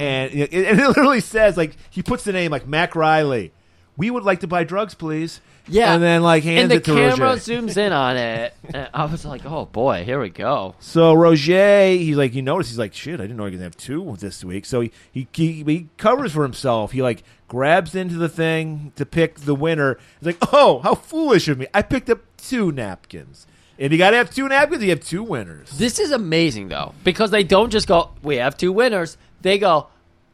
C: And it, it literally says, like, he puts the name, like, Mac Riley. We would like to buy drugs, please.
B: Yeah,
C: And then, like, hands
B: and the
C: it to
B: camera
C: Roger.
B: zooms in on it. And I was like, "Oh boy, here we go."
C: So Roger, he's like, you notice, he's like, shit, I didn't know I was gonna have two this week. So he, he he he covers for himself. He like grabs into the thing to pick the winner. He's like, oh, how foolish of me! I picked up two napkins, and you got to have two napkins. You have two winners.
B: This is amazing though, because they don't just go, "We have two winners." They go,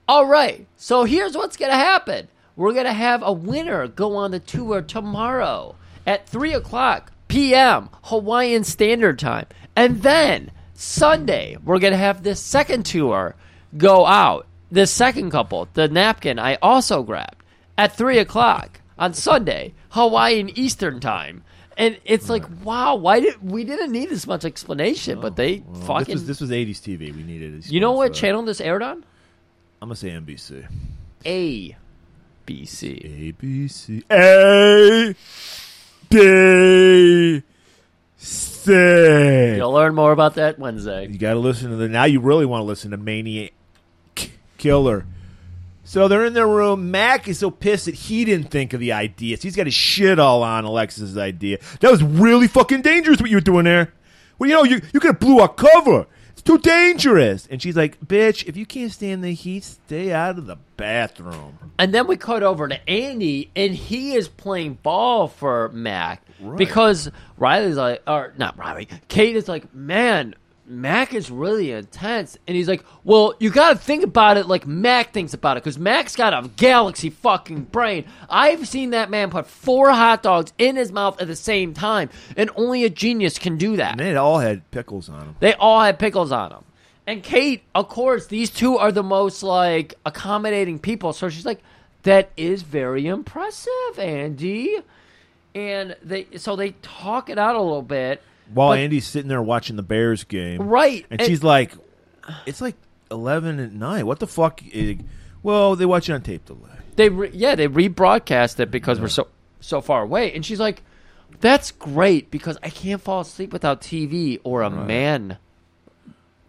B: "All right, so here's what's gonna happen. We're gonna have a winner go on the tour tomorrow at three o'clock p.m. Hawaiian Standard Time, and then Sunday we're gonna have this second tour go out. The second couple, the napkin, I also grabbed at three o'clock on Sunday, Hawaiian Eastern Time." And it's like, wow, why did we didn't need as much explanation, but they
C: Well,
B: fucking.
C: this was this was 80s TV. We needed.
B: you know what channel this aired on?
C: I'm gonna say NBC.
B: A, B, C.
C: ABC. A B C.
B: You'll learn more about that Wednesday.
C: You got to listen to the. Now you really want to listen to Maniac Killer. So they're in their room. Mac is so pissed that he didn't think of the idea. So he's got his shit all on Alexis's idea. That was really fucking dangerous what you were doing there. Well, you know, you, you could have blew our cover. It's too dangerous. And she's like, bitch, if you can't stand the heat, stay out of the bathroom.
B: And then we cut over to Andy, and he is playing ball for Mac
C: Right.
B: because Riley's like, or not Riley, Kate is like, man, Mac is really intense. And he's like, well, you got to think about it like Mac thinks about it because Mac's got a galaxy fucking brain. I've seen that man put four hot dogs in his mouth at the same time, and only a genius can do that.
C: And they all had pickles on them.
B: They all had pickles on them. And Kate, of course, these two are the most like accommodating people. So she's like, "That is very impressive, Andy." And they so they talk it out a little bit.
C: While
B: But-
C: Andy's sitting there watching the Bears game.
B: Right.
C: And
B: And-
C: she's like, it's like 11 at night. What the fuck? Eh, Well, they watch it on tape delay.
B: They re- yeah, they rebroadcast it because we're so so far away. And she's like, "That's great because I can't fall asleep without TV or a man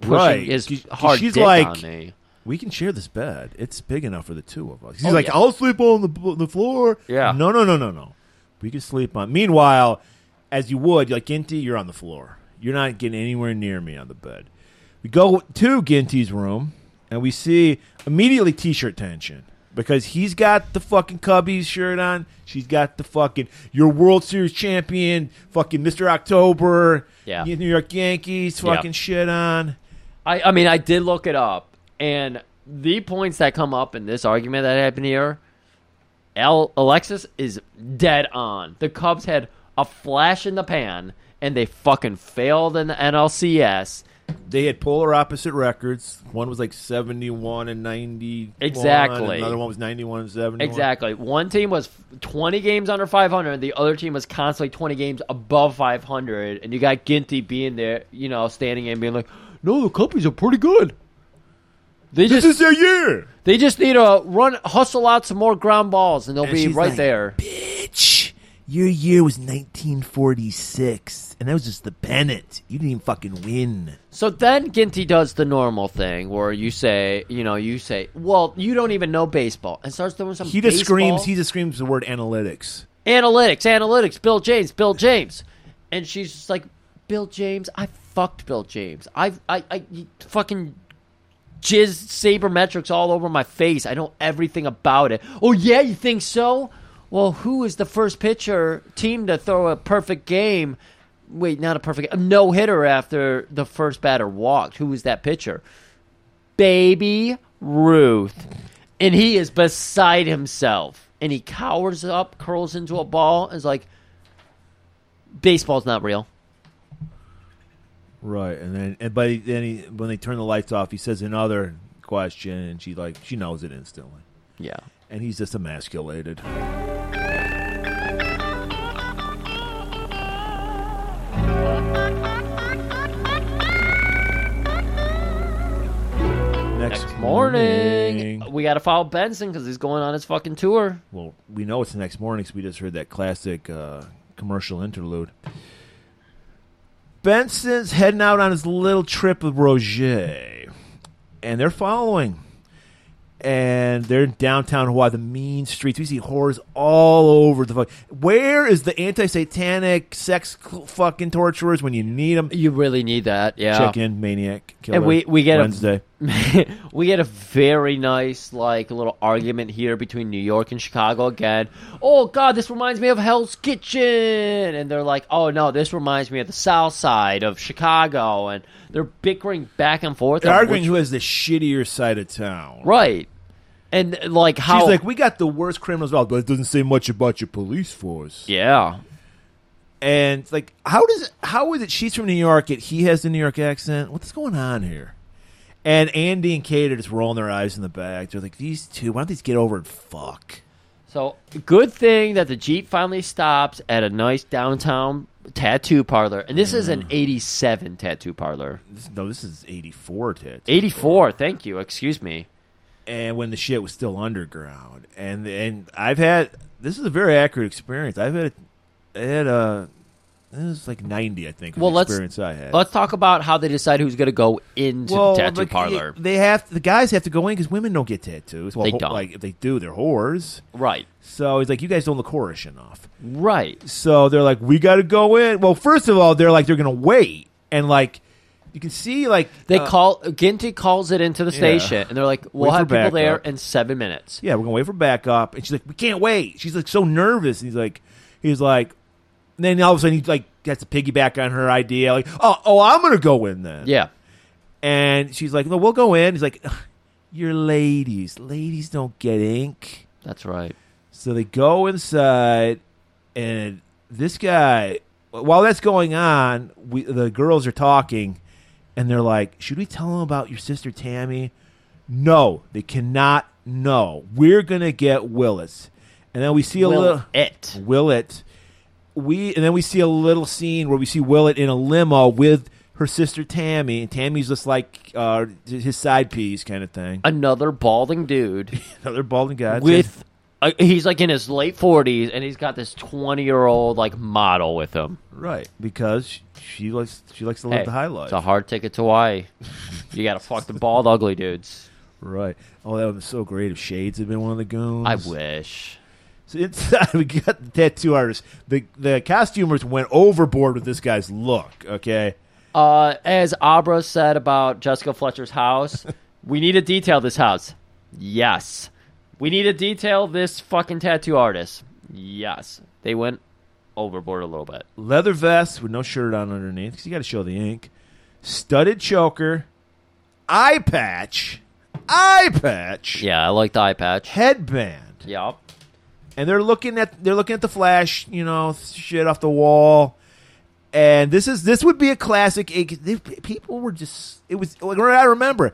B: pushing
C: Right. 'cause
B: hard
C: she's
B: dick
C: like-
B: on me."
C: We can share this bed. It's big enough for the two of us. He's
B: Oh,
C: like,
B: yeah.
C: I'll sleep on the the floor.
B: Yeah.
C: No, no, no, no, no. We can sleep on. Meanwhile, as you would, like Ginty, you're on the floor. You're not getting anywhere near me on the bed. We go to Ginty's room and we see immediately t-shirt tension because he's got the fucking Cubbies shirt on. She's got the fucking your World Series champion, fucking Mr. October,
B: Yeah.
C: New York Yankees, fucking shit on.
B: I, I mean, I did look it up, and the points that come up in this argument that happened here, Al- Alexis is dead on. The Cubs had a flash in the pan, and they fucking failed in the NLCS.
C: they had polar opposite records. One was like seventy-one and ninety.
B: Exactly.
C: Another one was ninety-one and seventy.
B: Exactly. One team was 20 games under 500. The other team was constantly 20 games above 500. And you got Ginty being there, you know, standing and being like, no, the Cubbies are pretty good. They
C: This
B: just
C: is their year,
B: They just need to run, hustle out some more ground balls, and they'll
C: And
B: be right
C: like,
B: there.
C: bitch. Your year was nineteen forty-six, and that was just the pennant. You didn't even fucking win.
B: So then Ginty does the normal thing where you say, you know, you say, "Well, you don't even know baseball," and starts doing some.
C: He just
B: baseball-
C: screams. He just screams the word analytics.
B: analytics, analytics. Bill James, Bill James, and she's just like, "Bill James, I fucked Bill James. I, I, I fucking." Jizz sabermetrics all over my face. I know everything about it. Oh yeah, you think so? Well, who is the first pitcher team to throw a perfect game? Wait, not a perfect a no hitter after the first batter walked. Who was that pitcher? Baby Ruth. And he is beside himself. And he cowers up, curls into a ball, and is like, baseball's not real.
C: Right, and then and but he, then he, when they turn the lights off, he says another question, and she like she knows it instantly,
B: Yeah
C: and he's just emasculated.
B: Next, morning, morning, we got to follow Benson because he's going on his fucking tour.
C: Well, we know it's the next morning because we just heard that classic uh, commercial interlude. Benson's heading out on his little trip with Roger, and they're following. And they're in downtown Hawaii, the mean streets. We see whores all over the fuck. Where is the anti-satanic sex cl- fucking torturers when you need them?
B: You really need that, yeah.
C: Check in, maniac killer.
B: And we- we get a-
C: Wednesday.
B: we get a very nice like little argument here between New York and Chicago again. Oh God, this reminds me of Hell's Kitchen, and they're like, oh no, this reminds me of the South Side of Chicago, and they're bickering back and forth.
C: They're arguing
B: which-
C: who has the shittier side of town.
B: right, and like how
C: She's like, we got the worst criminals out, but it doesn't say much about your police force.
B: yeah,
C: And it's like, how does how is it she's from New York and he has the New York accent? What's going on here? And Andy and Kate are just rolling their eyes in the back. They're like, these two, why don't these get over and fuck?
B: So good thing that the Jeep finally stops at a nice downtown tattoo parlor, and this is an '87 tattoo parlor.
C: This, no, this is eighty four tit.
B: '84, thank you. Excuse me.
C: And when the shit was still underground, and and I've had this is a very accurate experience. I've had I had a this is like ninety, I think.
B: Well,
C: the
B: let's
C: I had.
B: let's talk about how they decide who's going to go into
C: well,
B: the tattoo parlor.
C: They have the guys have to go in because women don't get tattoos. Well,
B: They don't.
C: Like if they do, they're whores.
B: Right,
C: So he's like, you guys don't look whorish enough.
B: right.
C: So they're like, we got to go in. Well, first of all, they're like, they're going to wait, and like, you can see like
B: They
C: uh,
B: call Ginty calls it into the station, and they're like, "We'll
C: Wait
B: have people there in seven minutes."
C: Yeah, we're gonna wait for backup, and she's like, we can't wait. She's like so nervous, and he's like, he's like, and then all of a sudden he like gets to piggyback on her idea, like, oh, oh, I'm gonna go in then.
B: Yeah,
C: and she's like, no, we'll go in. He's like, "Ugh, you're ladies. Ladies don't get ink.
B: that's right.
C: So they go inside, and this guy, while that's going on, we, the girls are talking, and they're like, "Should we tell them about your sister Tammy?" No, they cannot. No, we're gonna get Willis, and then we see a
B: Will
C: little
B: it?
C: Willet. We and then we see a little scene where we see Willet in a limo with her sister Tammy, and Tammy's just like uh, his side piece kind of thing.
B: Another balding dude
C: Another balding guy
B: with. Uh, he's like in his late forties, and he's got this twenty-year-old like model with him.
C: Right, because she, she likes she likes to live
B: Hey,
C: the high life.
B: It's a hard ticket to Hawaii. you got to fuck the bald, ugly dudes.
C: right. Oh, that would be so great if Shades had been one of the goons.
B: I wish.
C: So inside, we got the tattoo artist. The the costumers went overboard with this guy's look. Okay,
B: Uh, as Abra said about Jessica Fletcher's house, we need to detail this house. Yes. We need to detail this fucking tattoo artist. Yes. They went overboard a little bit.
C: leather vest with no shirt on underneath because you got to show the ink. Studded choker, eye patch, eye patch,
B: Yeah, I like the eye patch.
C: headband.
B: Yep.
C: and they're looking at they're looking at the flash, you know, shit off the wall. And this is this would be a classic. it- they- people were just it was. Like, I remember,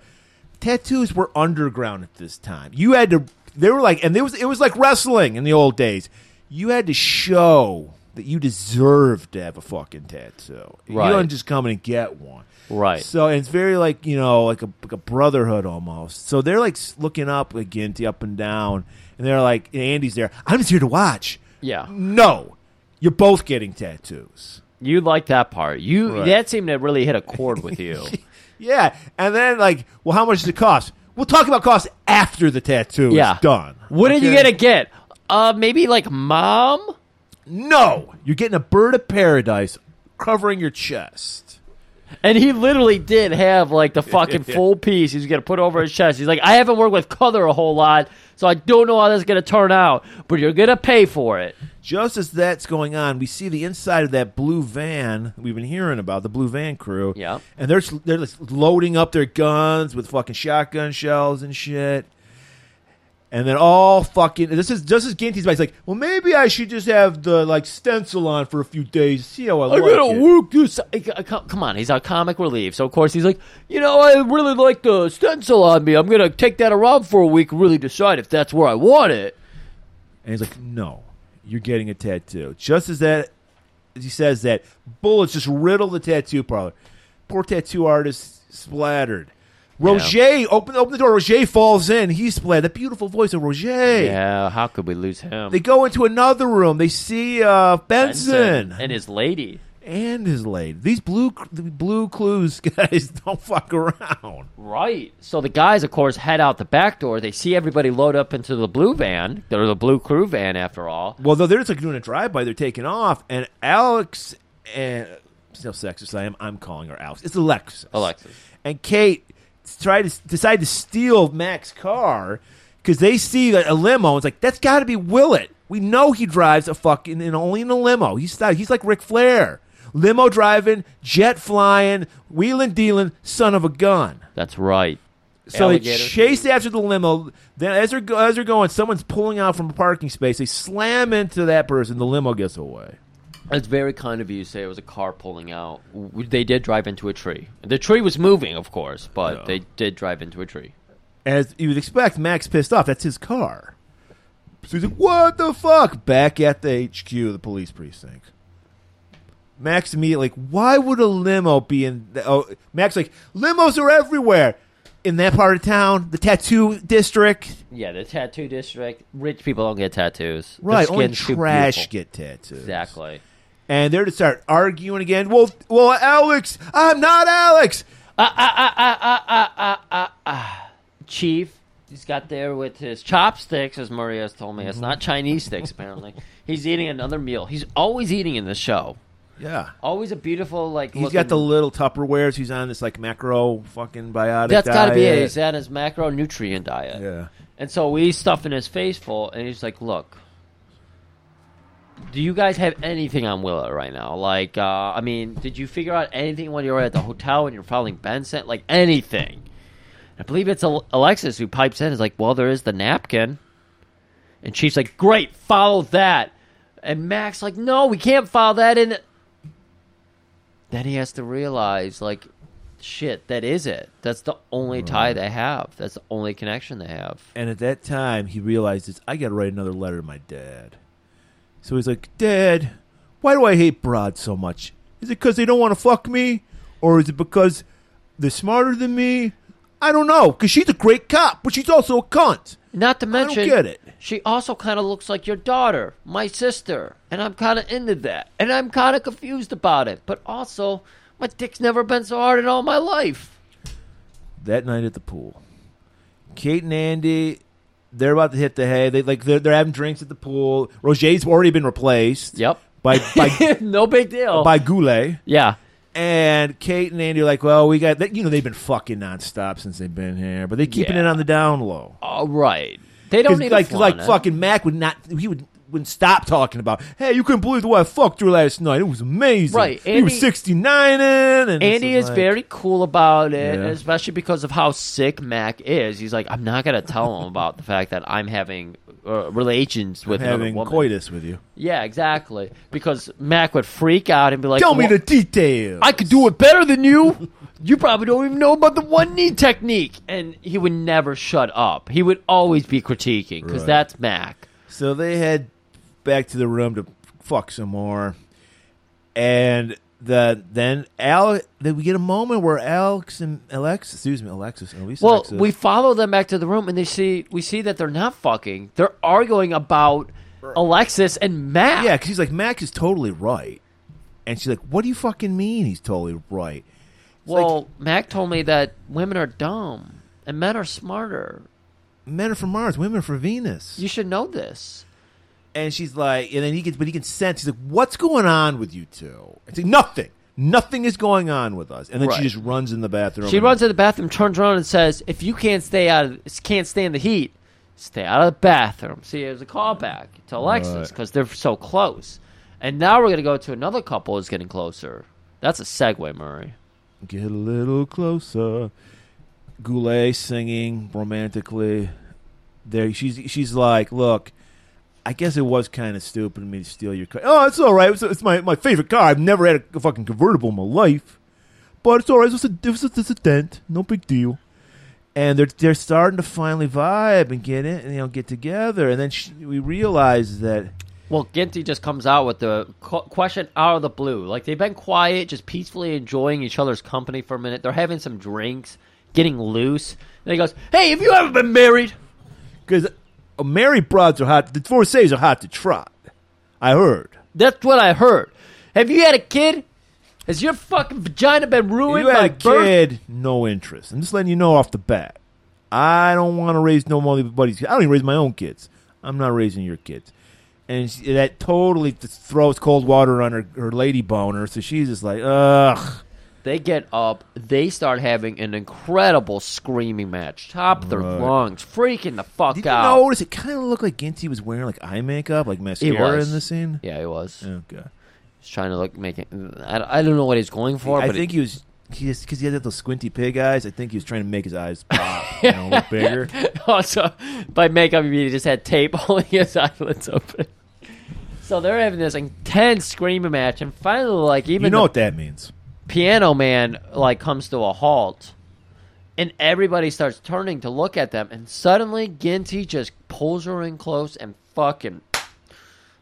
C: tattoos were underground at this time. You had to. They were like, and it was it was like wrestling in the old days. You had to show that you deserved to have a fucking tattoo.
B: Right.
C: You don't just come in and get one.
B: Right.
C: So and it's very like you know like a, like a brotherhood almost. So they're like looking up like Ginty up and down, and they're like Andy's there. I'm just here to watch.
B: Yeah.
C: No, you're both getting tattoos.
B: You like that part. You
C: Right.
B: that seemed to really hit a chord with you.
C: Yeah, and then like, well, how much does it cost? We'll talk about cost after the tattoo
B: yeah.
C: is done.
B: What are you
C: Okay?
B: gonna get? Uh maybe like mom?
C: No, you're getting a bird of paradise covering your chest.
B: And he literally did have like the fucking full piece he's gonna put over his chest. He's like, I haven't worked with color a whole lot, so I don't know how this is gonna turn out, but you're gonna pay for it.
C: Just as that's going on, we see the inside of that blue van we've been hearing about, the blue van crew.
B: Yeah.
C: And they're they're just loading up their guns with fucking shotgun shells and shit. And then all fucking this is just as Ginty's back. He's like, well, maybe I should just have the like stencil on for a few days, see how I,
B: I
C: like
B: gotta
C: it.
B: work this. I got- come come on, he's our comic relief, so of course he's like, you know, I really like the stencil on me. I'm gonna take that around for a week, and really decide if that's where I want it.
C: And he's like, no, you're getting a tattoo. Just as that, as he says that, bullets just riddle the tattoo parlor. Poor tattoo artist splattered. Roger, open open the door. Roger falls in. He's split. The beautiful voice of Roger.
B: Yeah, how could we lose him?
C: They go into another room. They see uh, Benson,
B: and his lady.
C: and his lady. These blue blue clues guys don't fuck around.
B: Right. So the guys, of course, head out the back door. They see everybody load up into the blue van. They're the blue crew van, after all.
C: Well, though they're just like doing a drive by, they're taking off, and Alex and still sexist I am. I'm calling her Alex. It's Alexis.
B: Alexis.
C: and Kate try to decide to steal Mac's car because they see a, a limo. It's like that's got to be Willett. We know he drives a fucking and only in a limo. He's not, he's like Ric Flair, limo driving, jet flying, wheeling dealing, son of a gun.
B: That's right.
C: So
B: Alligator.
C: they chase after the limo. Then as they're as they're going, someone's pulling out from a parking space. They slam into that person. The limo gets away.
B: It's very kind of you to say it was a car pulling out. W- They did drive into a tree. The tree was moving, of course, but
C: Yeah.
B: they did drive into a tree.
C: As you would expect, Mac's pissed off. That's his car. So he's like, "What the fuck?" Back at the HQ, the police precinct. Mac's immediately like, "Why would a limo be in?" The, oh, Mac's like, "Limos are everywhere in that part of town, the tattoo district.
B: Yeah, the tattoo district. Rich people don't get tattoos.
C: Right, only trash get tattoos.
B: Exactly.
C: And they're to start arguing again. Well, well, Alex, I'm not Alex. Ah, ah, ah, ah, ah, ah, ah, ah.
B: Chief, he's got there with his chopsticks, as has told me. It's not Chinese sticks, apparently. He's eating another meal. He's always eating in the show.
C: Yeah.
B: Always a beautiful, like.
C: He's got the
B: looking-
C: little Tupperwares. He's on this like macro fucking biotic.
B: That's got to be it.
C: diet.
B: He's on his macronutrient diet.
C: Yeah.
B: And so we stuffing his face full, and he's like, "Look, do you guys have anything on Willow right now? Like, uh, I mean, did you figure out anything when you were at the hotel when you're following Benson? Like anything?" I believe it's Alexis who pipes in. Is like, "Well, there is the napkin," and Chief's like, "Great, follow that." And Mac's like, "No, we can't follow that." And then he has to realize, like, shit, that is it. That's the only tie they have. That's the only connection they have.
C: And at that time, he realizes I got to write another letter to my dad. So he's like, Dad, why do I hate broads so much? Is it because they don't want to fuck me, or is it because they're smarter than me? I don't know. Because she's a great cop, but she's also a cunt.
B: Not to mention, I don't
C: get it.
B: she also kind of looks like your daughter, my sister, and I'm kind of into that, and I'm kind of confused about it. But also, my dick's never been so hard in all my life.
C: That night at the pool, Kate and Andy, they're about to hit the hay. They like they're, they're having drinks at the pool. Roger's already been replaced.
B: Yep.
C: By by
B: no big deal.
C: by Goulet.
B: yeah.
C: And Kate and Andy are like, well, we got that. You know, they've been fucking nonstop since they've been here, but they're keeping
B: Yeah.
C: it on the down low.
B: All right. They don't need
C: like, like
B: it.
C: fucking Mac would not. He would wouldn't stop talking about. Hey, you couldn't believe the way I fucked her last night. It was amazing.
B: Right,
C: he was
B: Andy-
C: sixty nine in, and
B: Andy is
C: like-
B: very cool about it,
C: Yeah.
B: especially because of how sick Mac is. He's like, I'm not gonna tell him about the fact that I'm having uh, relations with another
C: having
B: woman.
C: coitus with you.
B: Yeah, exactly. Because Mac would freak out and be like,
C: Tell me the details.
B: I could do it better than you. You probably don't even know about the one knee technique." And he would never shut up. He would always be critiquing because
C: Right.
B: that's Mac.
C: So they head back to the room to fuck some more, and the then Al. Then we get a moment where Alex and Alexis, excuse me, Alexis, and.
B: Well,
C: Alexis-
B: we follow them back to the room, and they see we see that they're not fucking. They're arguing about Alexis and Mac.
C: yeah, because he's like Mac is totally right, and she's like, "What do you fucking mean? He's totally right." It's like,
B: Well, Mac told me that women are dumb and men are smarter.
C: men are from Mars, women are from Venus.
B: You should know this.
C: And she's like, and then he gets, but he can sense. He's like, "What's going on with you two? It's like nothing. Nothing is going on with us. And then
B: Right.
C: she just runs in the bathroom.
B: She
C: and-
B: runs to the bathroom, turns around, and says, "If you can't stay out, of, can't stand the heat, stay out of the bathroom." See, there's a callback to Alexis
C: Right.
B: because they're so close. And now we're gonna go to another couple who's getting closer. That's a segue, Murray.
C: Get a little closer. Goulet singing romantically. There, she's she's like, look, I guess it was kind of stupid of me to steal your car. Oh, it's all right. It's, it's my, my favorite car. I've never had a, fucking convertible in my life, but it's all right. It's just a, it's just, it's a dent. No big deal. And they're they're starting to finally vibe and get in, and you know, get together. And then she, we realize that
B: Well, Ginty just comes out with the question out of the blue. Like they've been quiet, just peacefully enjoying each other's company for a minute. They're having some drinks. getting loose. And he goes, "Hey, have you ever been married?"
C: Because married broads are hot. The divorcees are hot to trot. I heard.
B: That's what I heard. Have you had a kid? Has your fucking vagina been ruined
C: you had
B: by
C: a
B: birth?
C: kid, no interest. I'm just letting you know off the bat. I don't want to raise no more buddies. I don't even raise my own kids. I'm not raising your kids. And she, that totally throws cold water on her, her lady boner. So she's just like, ugh.
B: They get up. They start having an incredible screaming match, top of their
C: Right.
B: lungs, freaking the fuck
C: Did you
B: out.
C: notice it kind of looked like Ginty was wearing like eye makeup, like mascara
B: was.
C: in the scene?
B: Yeah, he was.
C: Okay.
B: He's trying to look, make it. I, I don't know what he's going for,
C: I
B: but
C: think he was because he, had those squinty pig eyes. I think he was trying to make his eyes pop, you know, look bigger.
B: also by makeup, you mean he just had tape holding his eyelids open. So they're having this intense screaming match, and finally, like even
C: You know
B: the
C: what that means?
B: Piano man like comes to a halt, and everybody starts turning to look at them, and suddenly Ginty just pulls her in close and fucking.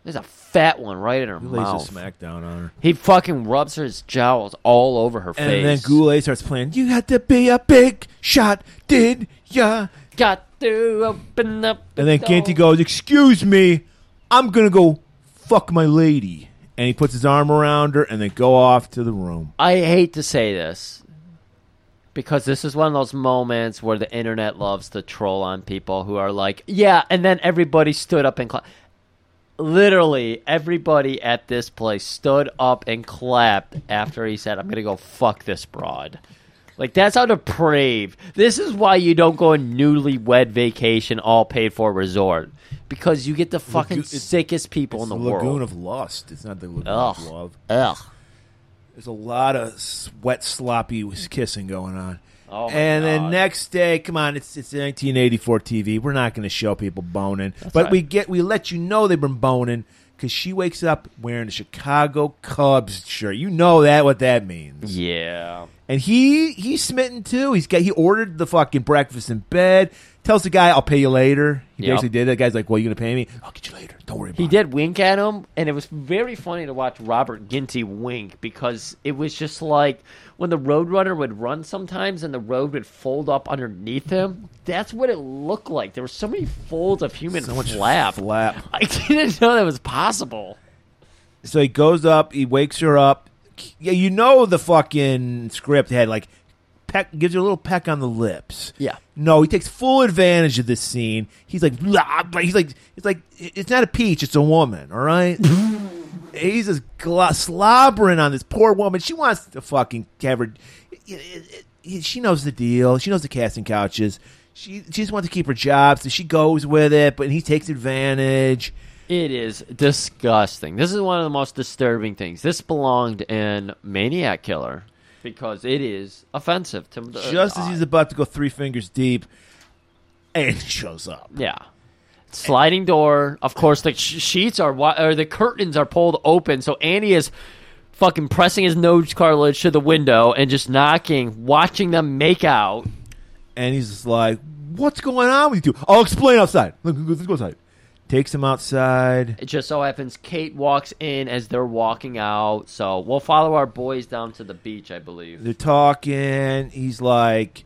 B: There's a fat one right in her
C: He lays a
B: mouth.
C: smack down on her.
B: He fucking rubs his jowls all over her face.
C: And then Goulet starts playing. You had to be a big shot, did ya?
B: got to open up. the
C: And then
B: door.
C: Ginty goes, "Excuse me, I'm gonna go fuck my lady." And he puts his arm around her, and they go off to the room.
B: I hate to say this because this is one of those moments where the internet loves to troll on people who are like, yeah, and then everybody stood up and clapped. Literally, everybody at this place stood up and clapped after he said, I'm to go fuck this broad. Like, that's how depraved. This is why you don't go on newlywed vacation, all paid for resort. Because you get the fucking
C: it's-
B: sickest people in
C: the world.
B: the
C: lagoon of lust. It's not the lagoon
B: Ugh.
C: of love.
B: Ugh.
C: There's a lot of sweat, sloppy kissing going on.
B: Oh, my
C: and then
B: God.
C: next day, come on, it's it's 1984 TV. We're not going to show people boning, but
B: right.
C: we get we let you know they've been boning because she wakes up wearing a Chicago Cubs shirt. You know that what that means.
B: Yeah.
C: And he he's smitten too. He's got he ordered the fucking breakfast in bed. Tells the guy, "I'll pay you later." He
B: Yep.
C: basically did. That guy's like, "Well, you gonna pay me? I'll get you later. Don't worry about
B: He
C: it."
B: did wink at him, and it was very funny to watch Robert Ginty wink because it was just like when the Roadrunner would run sometimes and the road would fold up underneath him. That's what it looked like. There were so many folds of human
C: So much
B: flap.
C: flap.
B: I didn't know that was possible.
C: So he goes up, he wakes her up. Yeah, you know the fucking script had like peck gives her a little peck on the lips.
B: Yeah.
C: No, he takes full advantage of this scene. He's like, "Blah," blah." he's like, it's like it's not a peach, it's a woman. All right. he's just gl- slobbering on this poor woman. She wants to fucking have her. She knows the deal. She knows the casting couches. She, she just wants to keep her job, so she goes with it. But he takes advantage.
B: It is disgusting. This is one of the most disturbing things. This belonged in Maniac Killer because it is offensive to the
C: just as uh, he's about to go three fingers deep, and shows up.
B: Yeah. Sliding door. Of course, the sh- sheets are wi- or the curtains are pulled open, so Andy is fucking pressing his nose cartilage to the window and just knocking, watching them make out.
C: And he's just like, "What's going on with you two? I'll explain outside. Look, Let's go outside." Takes him outside.
B: It just so happens Kate walks in as they're walking out, so we'll follow our boys down to the beach, I believe.
C: They're talking. He's like,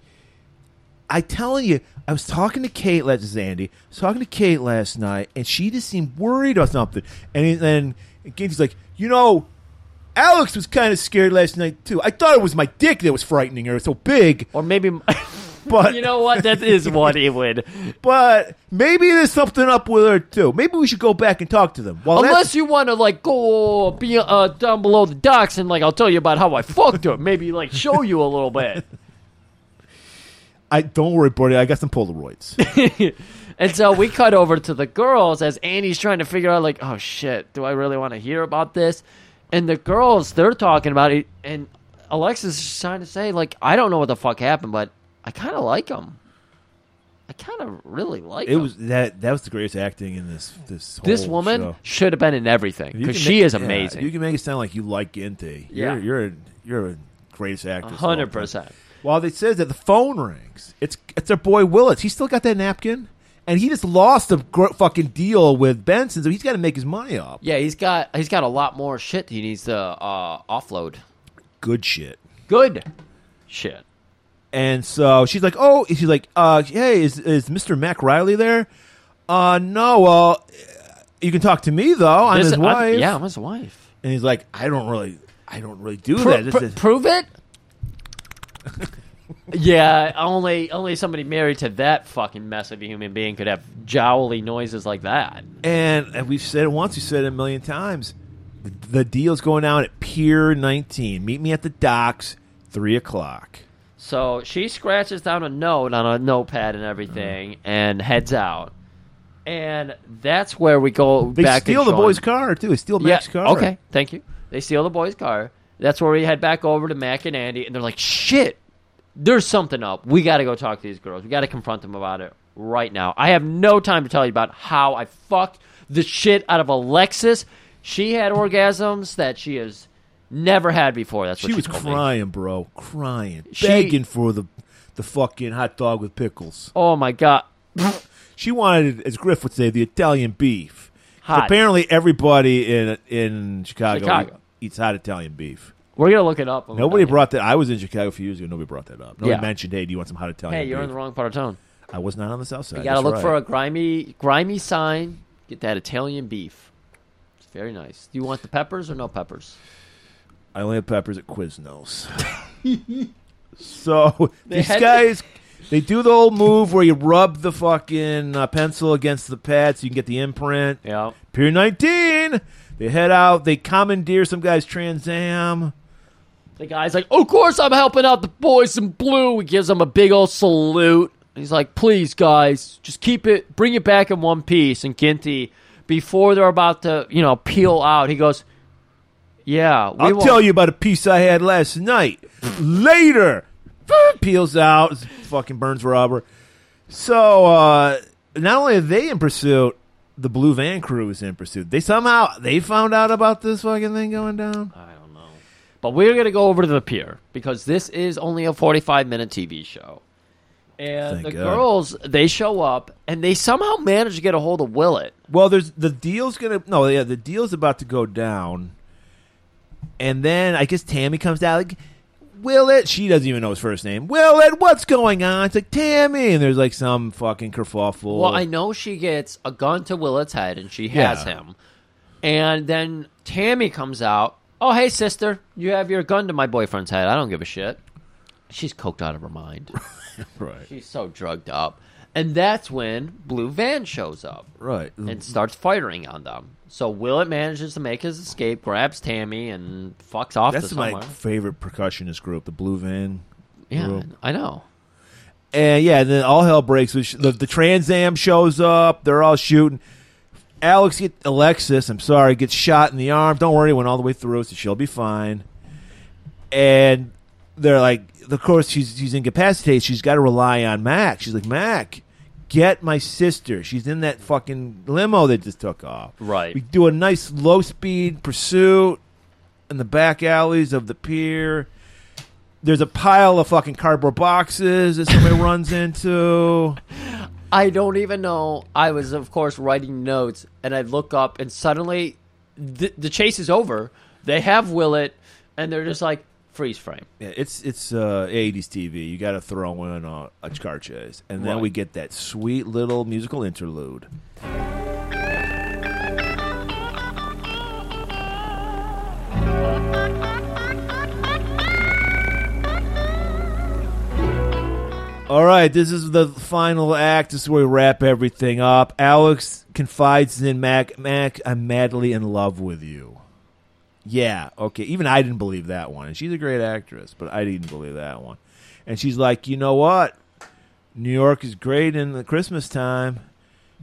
C: "I telling you, I was talking to Kate. last is Andy. I was talking to Kate last night, and she just seemed worried or something." And he- then he's like, "You know." Alex was kind of scared last night too. I thought it was my dick that was frightening her. It's so big,
B: Or maybe,
C: but
B: you know what? That is what it would.
C: But maybe there's something up with her too. Maybe we should go back and talk to them. Well,
B: Unless you want to like go be uh, down below the docks and like I'll tell you about how I fucked her. Maybe like show you a little bit.
C: I don't worry, Brody. I got some Polaroids.
B: And so we cut over to the girls as Andy's trying to figure out, like, oh shit, do I really want to hear about this? And the girls, they're talking about it, and Alexis is trying to say, like, I don't know what the fuck happened, but I kind of like him. I kind of really like
C: it
B: him.
C: was that that was the greatest acting in this this
B: this woman
C: show.
B: should have been in everything because she
C: make-
B: is
C: yeah,
B: amazing.
C: you can make it sound like you like Ginty.
B: Yeah.
C: you're you're a, you're a greatest all
B: hundred percent.
C: Well, they says that the phone rings. It's it's their boy Willits. He's still got that napkin, and he just lost a gr- fucking deal with Benson, so he's got to make his money up.
B: Yeah, he's got he's got a lot more shit he needs to uh, offload.
C: Good shit.
B: Good shit.
C: And so she's like, "Oh," she's like, uh, "Hey, is is Mr. Mac Riley there?" Uh, no. Well, you can talk to me though. I'm
B: This-
C: his
B: I'm-
C: wife.
B: yeah, I'm his wife.
C: And he's like, "I don't really, I don't really do
B: Pro-
C: that." This
B: pro-
C: is-
B: prove it. yeah, only only somebody married to that fucking mess of a human being could have jowly noises like that.
C: And, and we've said it once, We've said it a million times. The, the deal's going out at Pier 19. Meet me at the docks, 3 o'clock.
B: So she scratches down a note on a notepad and everything, uh-huh. and heads out. And that's where we go back.
C: They
B: back.
C: steal
B: and
C: the
B: Sean-
C: boy's car, too. They steal Mac's car.
B: Okay, thank you. They steal the boy's car. That's where we head back over to Mac and Andy, and they're like, "Shit, there's something up. We got to go talk to these girls. We got to confront them about it right now." I have no time to tell you about how I fucked the shit out of Alexis. She had orgasms that she has never had before. That's what
C: She was
B: told me.
C: crying, bro. Crying.
B: She-
C: begging for the, the fucking hot dog with pickles.
B: Oh my god.
C: She wanted, as Griff would say, the Italian beef. Apparently, everybody in in Chicago,
B: Chicago.
C: eats hot Italian beef.
B: We're gonna look it up.
C: Nobody brought that. I was in Chicago a few years ago. Nobody brought that up. Nobody
B: Yeah.
C: mentioned, "Hey, do you want some hot Italian?"
B: Hey, you're
C: beef?
B: in the wrong part of town.
C: I was not on the south side.
B: You gotta
C: That's
B: look
C: right.
B: for a grimy, grimy sign. Get that Italian beef. It's very nice. Do you want the peppers or no peppers?
C: I only have peppers at Quiznos. so these
B: had-
C: guys, they do the old move where you rub the fucking uh, pencil against the pad so you can get the imprint.
B: Yeah.
C: Pier 19. They head out. They commandeer some guy's Trans Am.
B: The guy's like, "Of course I'm helping out the boys in blue." He gives them a big old salute. He's like, "Please, guys, just keep it, bring it back in one piece." And Ginty, before they're about to, you know, peel out, he goes, "Yeah, we
C: I'll
B: won't-
C: tell you about a piece I had last night. Later. Peels out. Fucking burns rubber. So, uh, not only are they in pursuit, the blue van crew is in pursuit. They somehow, they found out about this fucking thing going down.
B: I don't know. But we're going to go over to the pier because this is only a 45 minute TV show. And
C: Thank
B: the
C: God.
B: girls, they show up and they somehow manage to get a hold of Willet.
C: Well, there's the deal's gonna no, yeah, the deal's about to go down, and then I guess Tammy comes down like, Willet. She doesn't even know his first name. Willet, what's going on? It's like Tammy, and there's like some fucking kerfuffle.
B: Well, I know she gets a gun to Willet's head and she has
C: Yeah.
B: him. And then Tammy comes out. Oh, hey, sister, you have your gun to my boyfriend's head. I don't give a shit. She's coked out of her mind.
C: right,
B: She's so drugged up. And that's when Blue Van shows up.
C: right.
B: and starts firing on them. So Willet manages to make his escape, grabs Tammy, and fucks off
C: That's
B: to
C: my
B: somewhere.
C: favorite percussionist group, the Blue Van.
B: yeah,
C: group.
B: I know.
C: And yeah, then all hell breaks. loose. The, the Trans Am shows up. They're all shooting. Alex, get Alexis, I'm sorry, gets shot in the arm. Don't worry, it went all the way through, so she'll be fine. And they're like, of course, she's she's incapacitated. She's got to rely on Mac. She's like, Mac, get my sister. She's in that fucking limo that just took off.
B: Right.
C: We do a nice low speed pursuit in the back alleys of the pier. There's a pile of fucking cardboard boxes that somebody runs into.
B: I don't even know. I was, of course, writing notes, and I look up, and suddenly the, the chase is over. They have Willet, and they're just like freeze frame.
C: Yeah, it's it's uh, 80s TV. You got to throw in a, a car chase, and then
B: Right.
C: we get that sweet little musical interlude. All right, this is the final act. This is where we wrap everything up. Alex confides in Mac. Mac, I'm madly in love with you. Yeah, okay. Even I didn't believe that one. And she's a great actress, but I didn't believe that one. And she's like, you know what? New York is great in the Christmas time.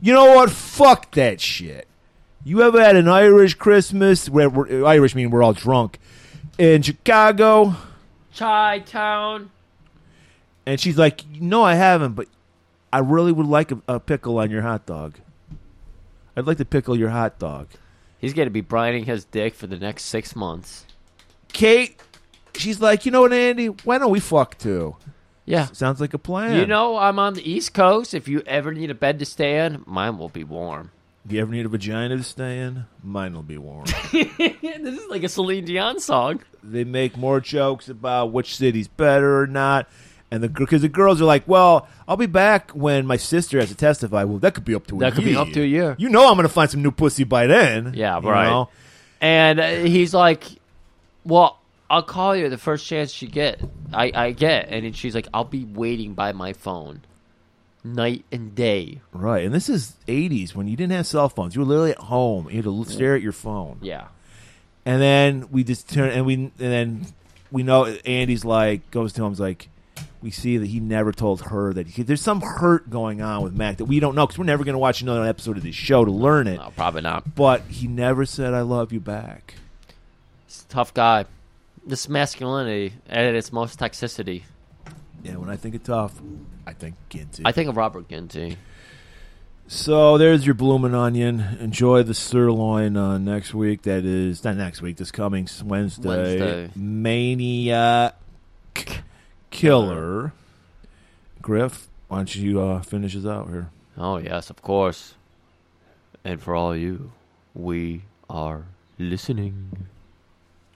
C: You know what? Fuck that shit. You ever had an Irish Christmas where we're, Irish mean we're all drunk in Chicago?
B: Chi Town.
C: And she's like, no, I haven't, but I really would like a, a pickle on your hot dog. I'd like to pickle your hot dog.
B: He's going to be brining his dick for the next six months.
C: Kate, she's like, you know what, Andy? Why don't we fuck too?
B: Yeah.
C: Sounds like a plan.
B: You know, I'm on the East Coast. If you ever need a bed to stay in, mine will be warm.
C: Do you ever need a vagina to stay in? Mine will be warm.
B: this is like a Celine Dion song.
C: they make more jokes about which city's better or not. And the because the girls are like, well, I'll be back when my sister has to testify. Well, that could be up to a
B: That could be
C: year.
B: up to a year.
C: You know, I'm going to find some new pussy by then.
B: Yeah,
C: you
B: right.
C: know?
B: And uh, he's like, "Well, I'll call you the first chance she get. I I get." And then she's like, "I'll be waiting by my phone, night and day."
C: Right, and this is '80s when you didn't have cell phones. You were literally at home. You had to stare at your phone.
B: Yeah,
C: And then we just turn, and we, and then we know Andy's like goes to him, is like, we see that he never told her that he, there's some hurt going on with Mac that we don't know because we're never going to watch another episode of this show to learn it.
B: no, probably not.
C: But he never said "I love you" back.
B: He's a tough guy. This masculinity at its most toxicity.
C: Yeah, when I think of tough, I think Ginty.
B: I think of Robert Ginty.
C: So there's your blooming onion. Enjoy the sirloin uh, next week. That is not next week. This coming Wednesday.
B: Wednesday.
C: Maniac Killer. Griff, why don't you uh, finish us out here?
B: Oh yes, of course. And for all you, we are listening.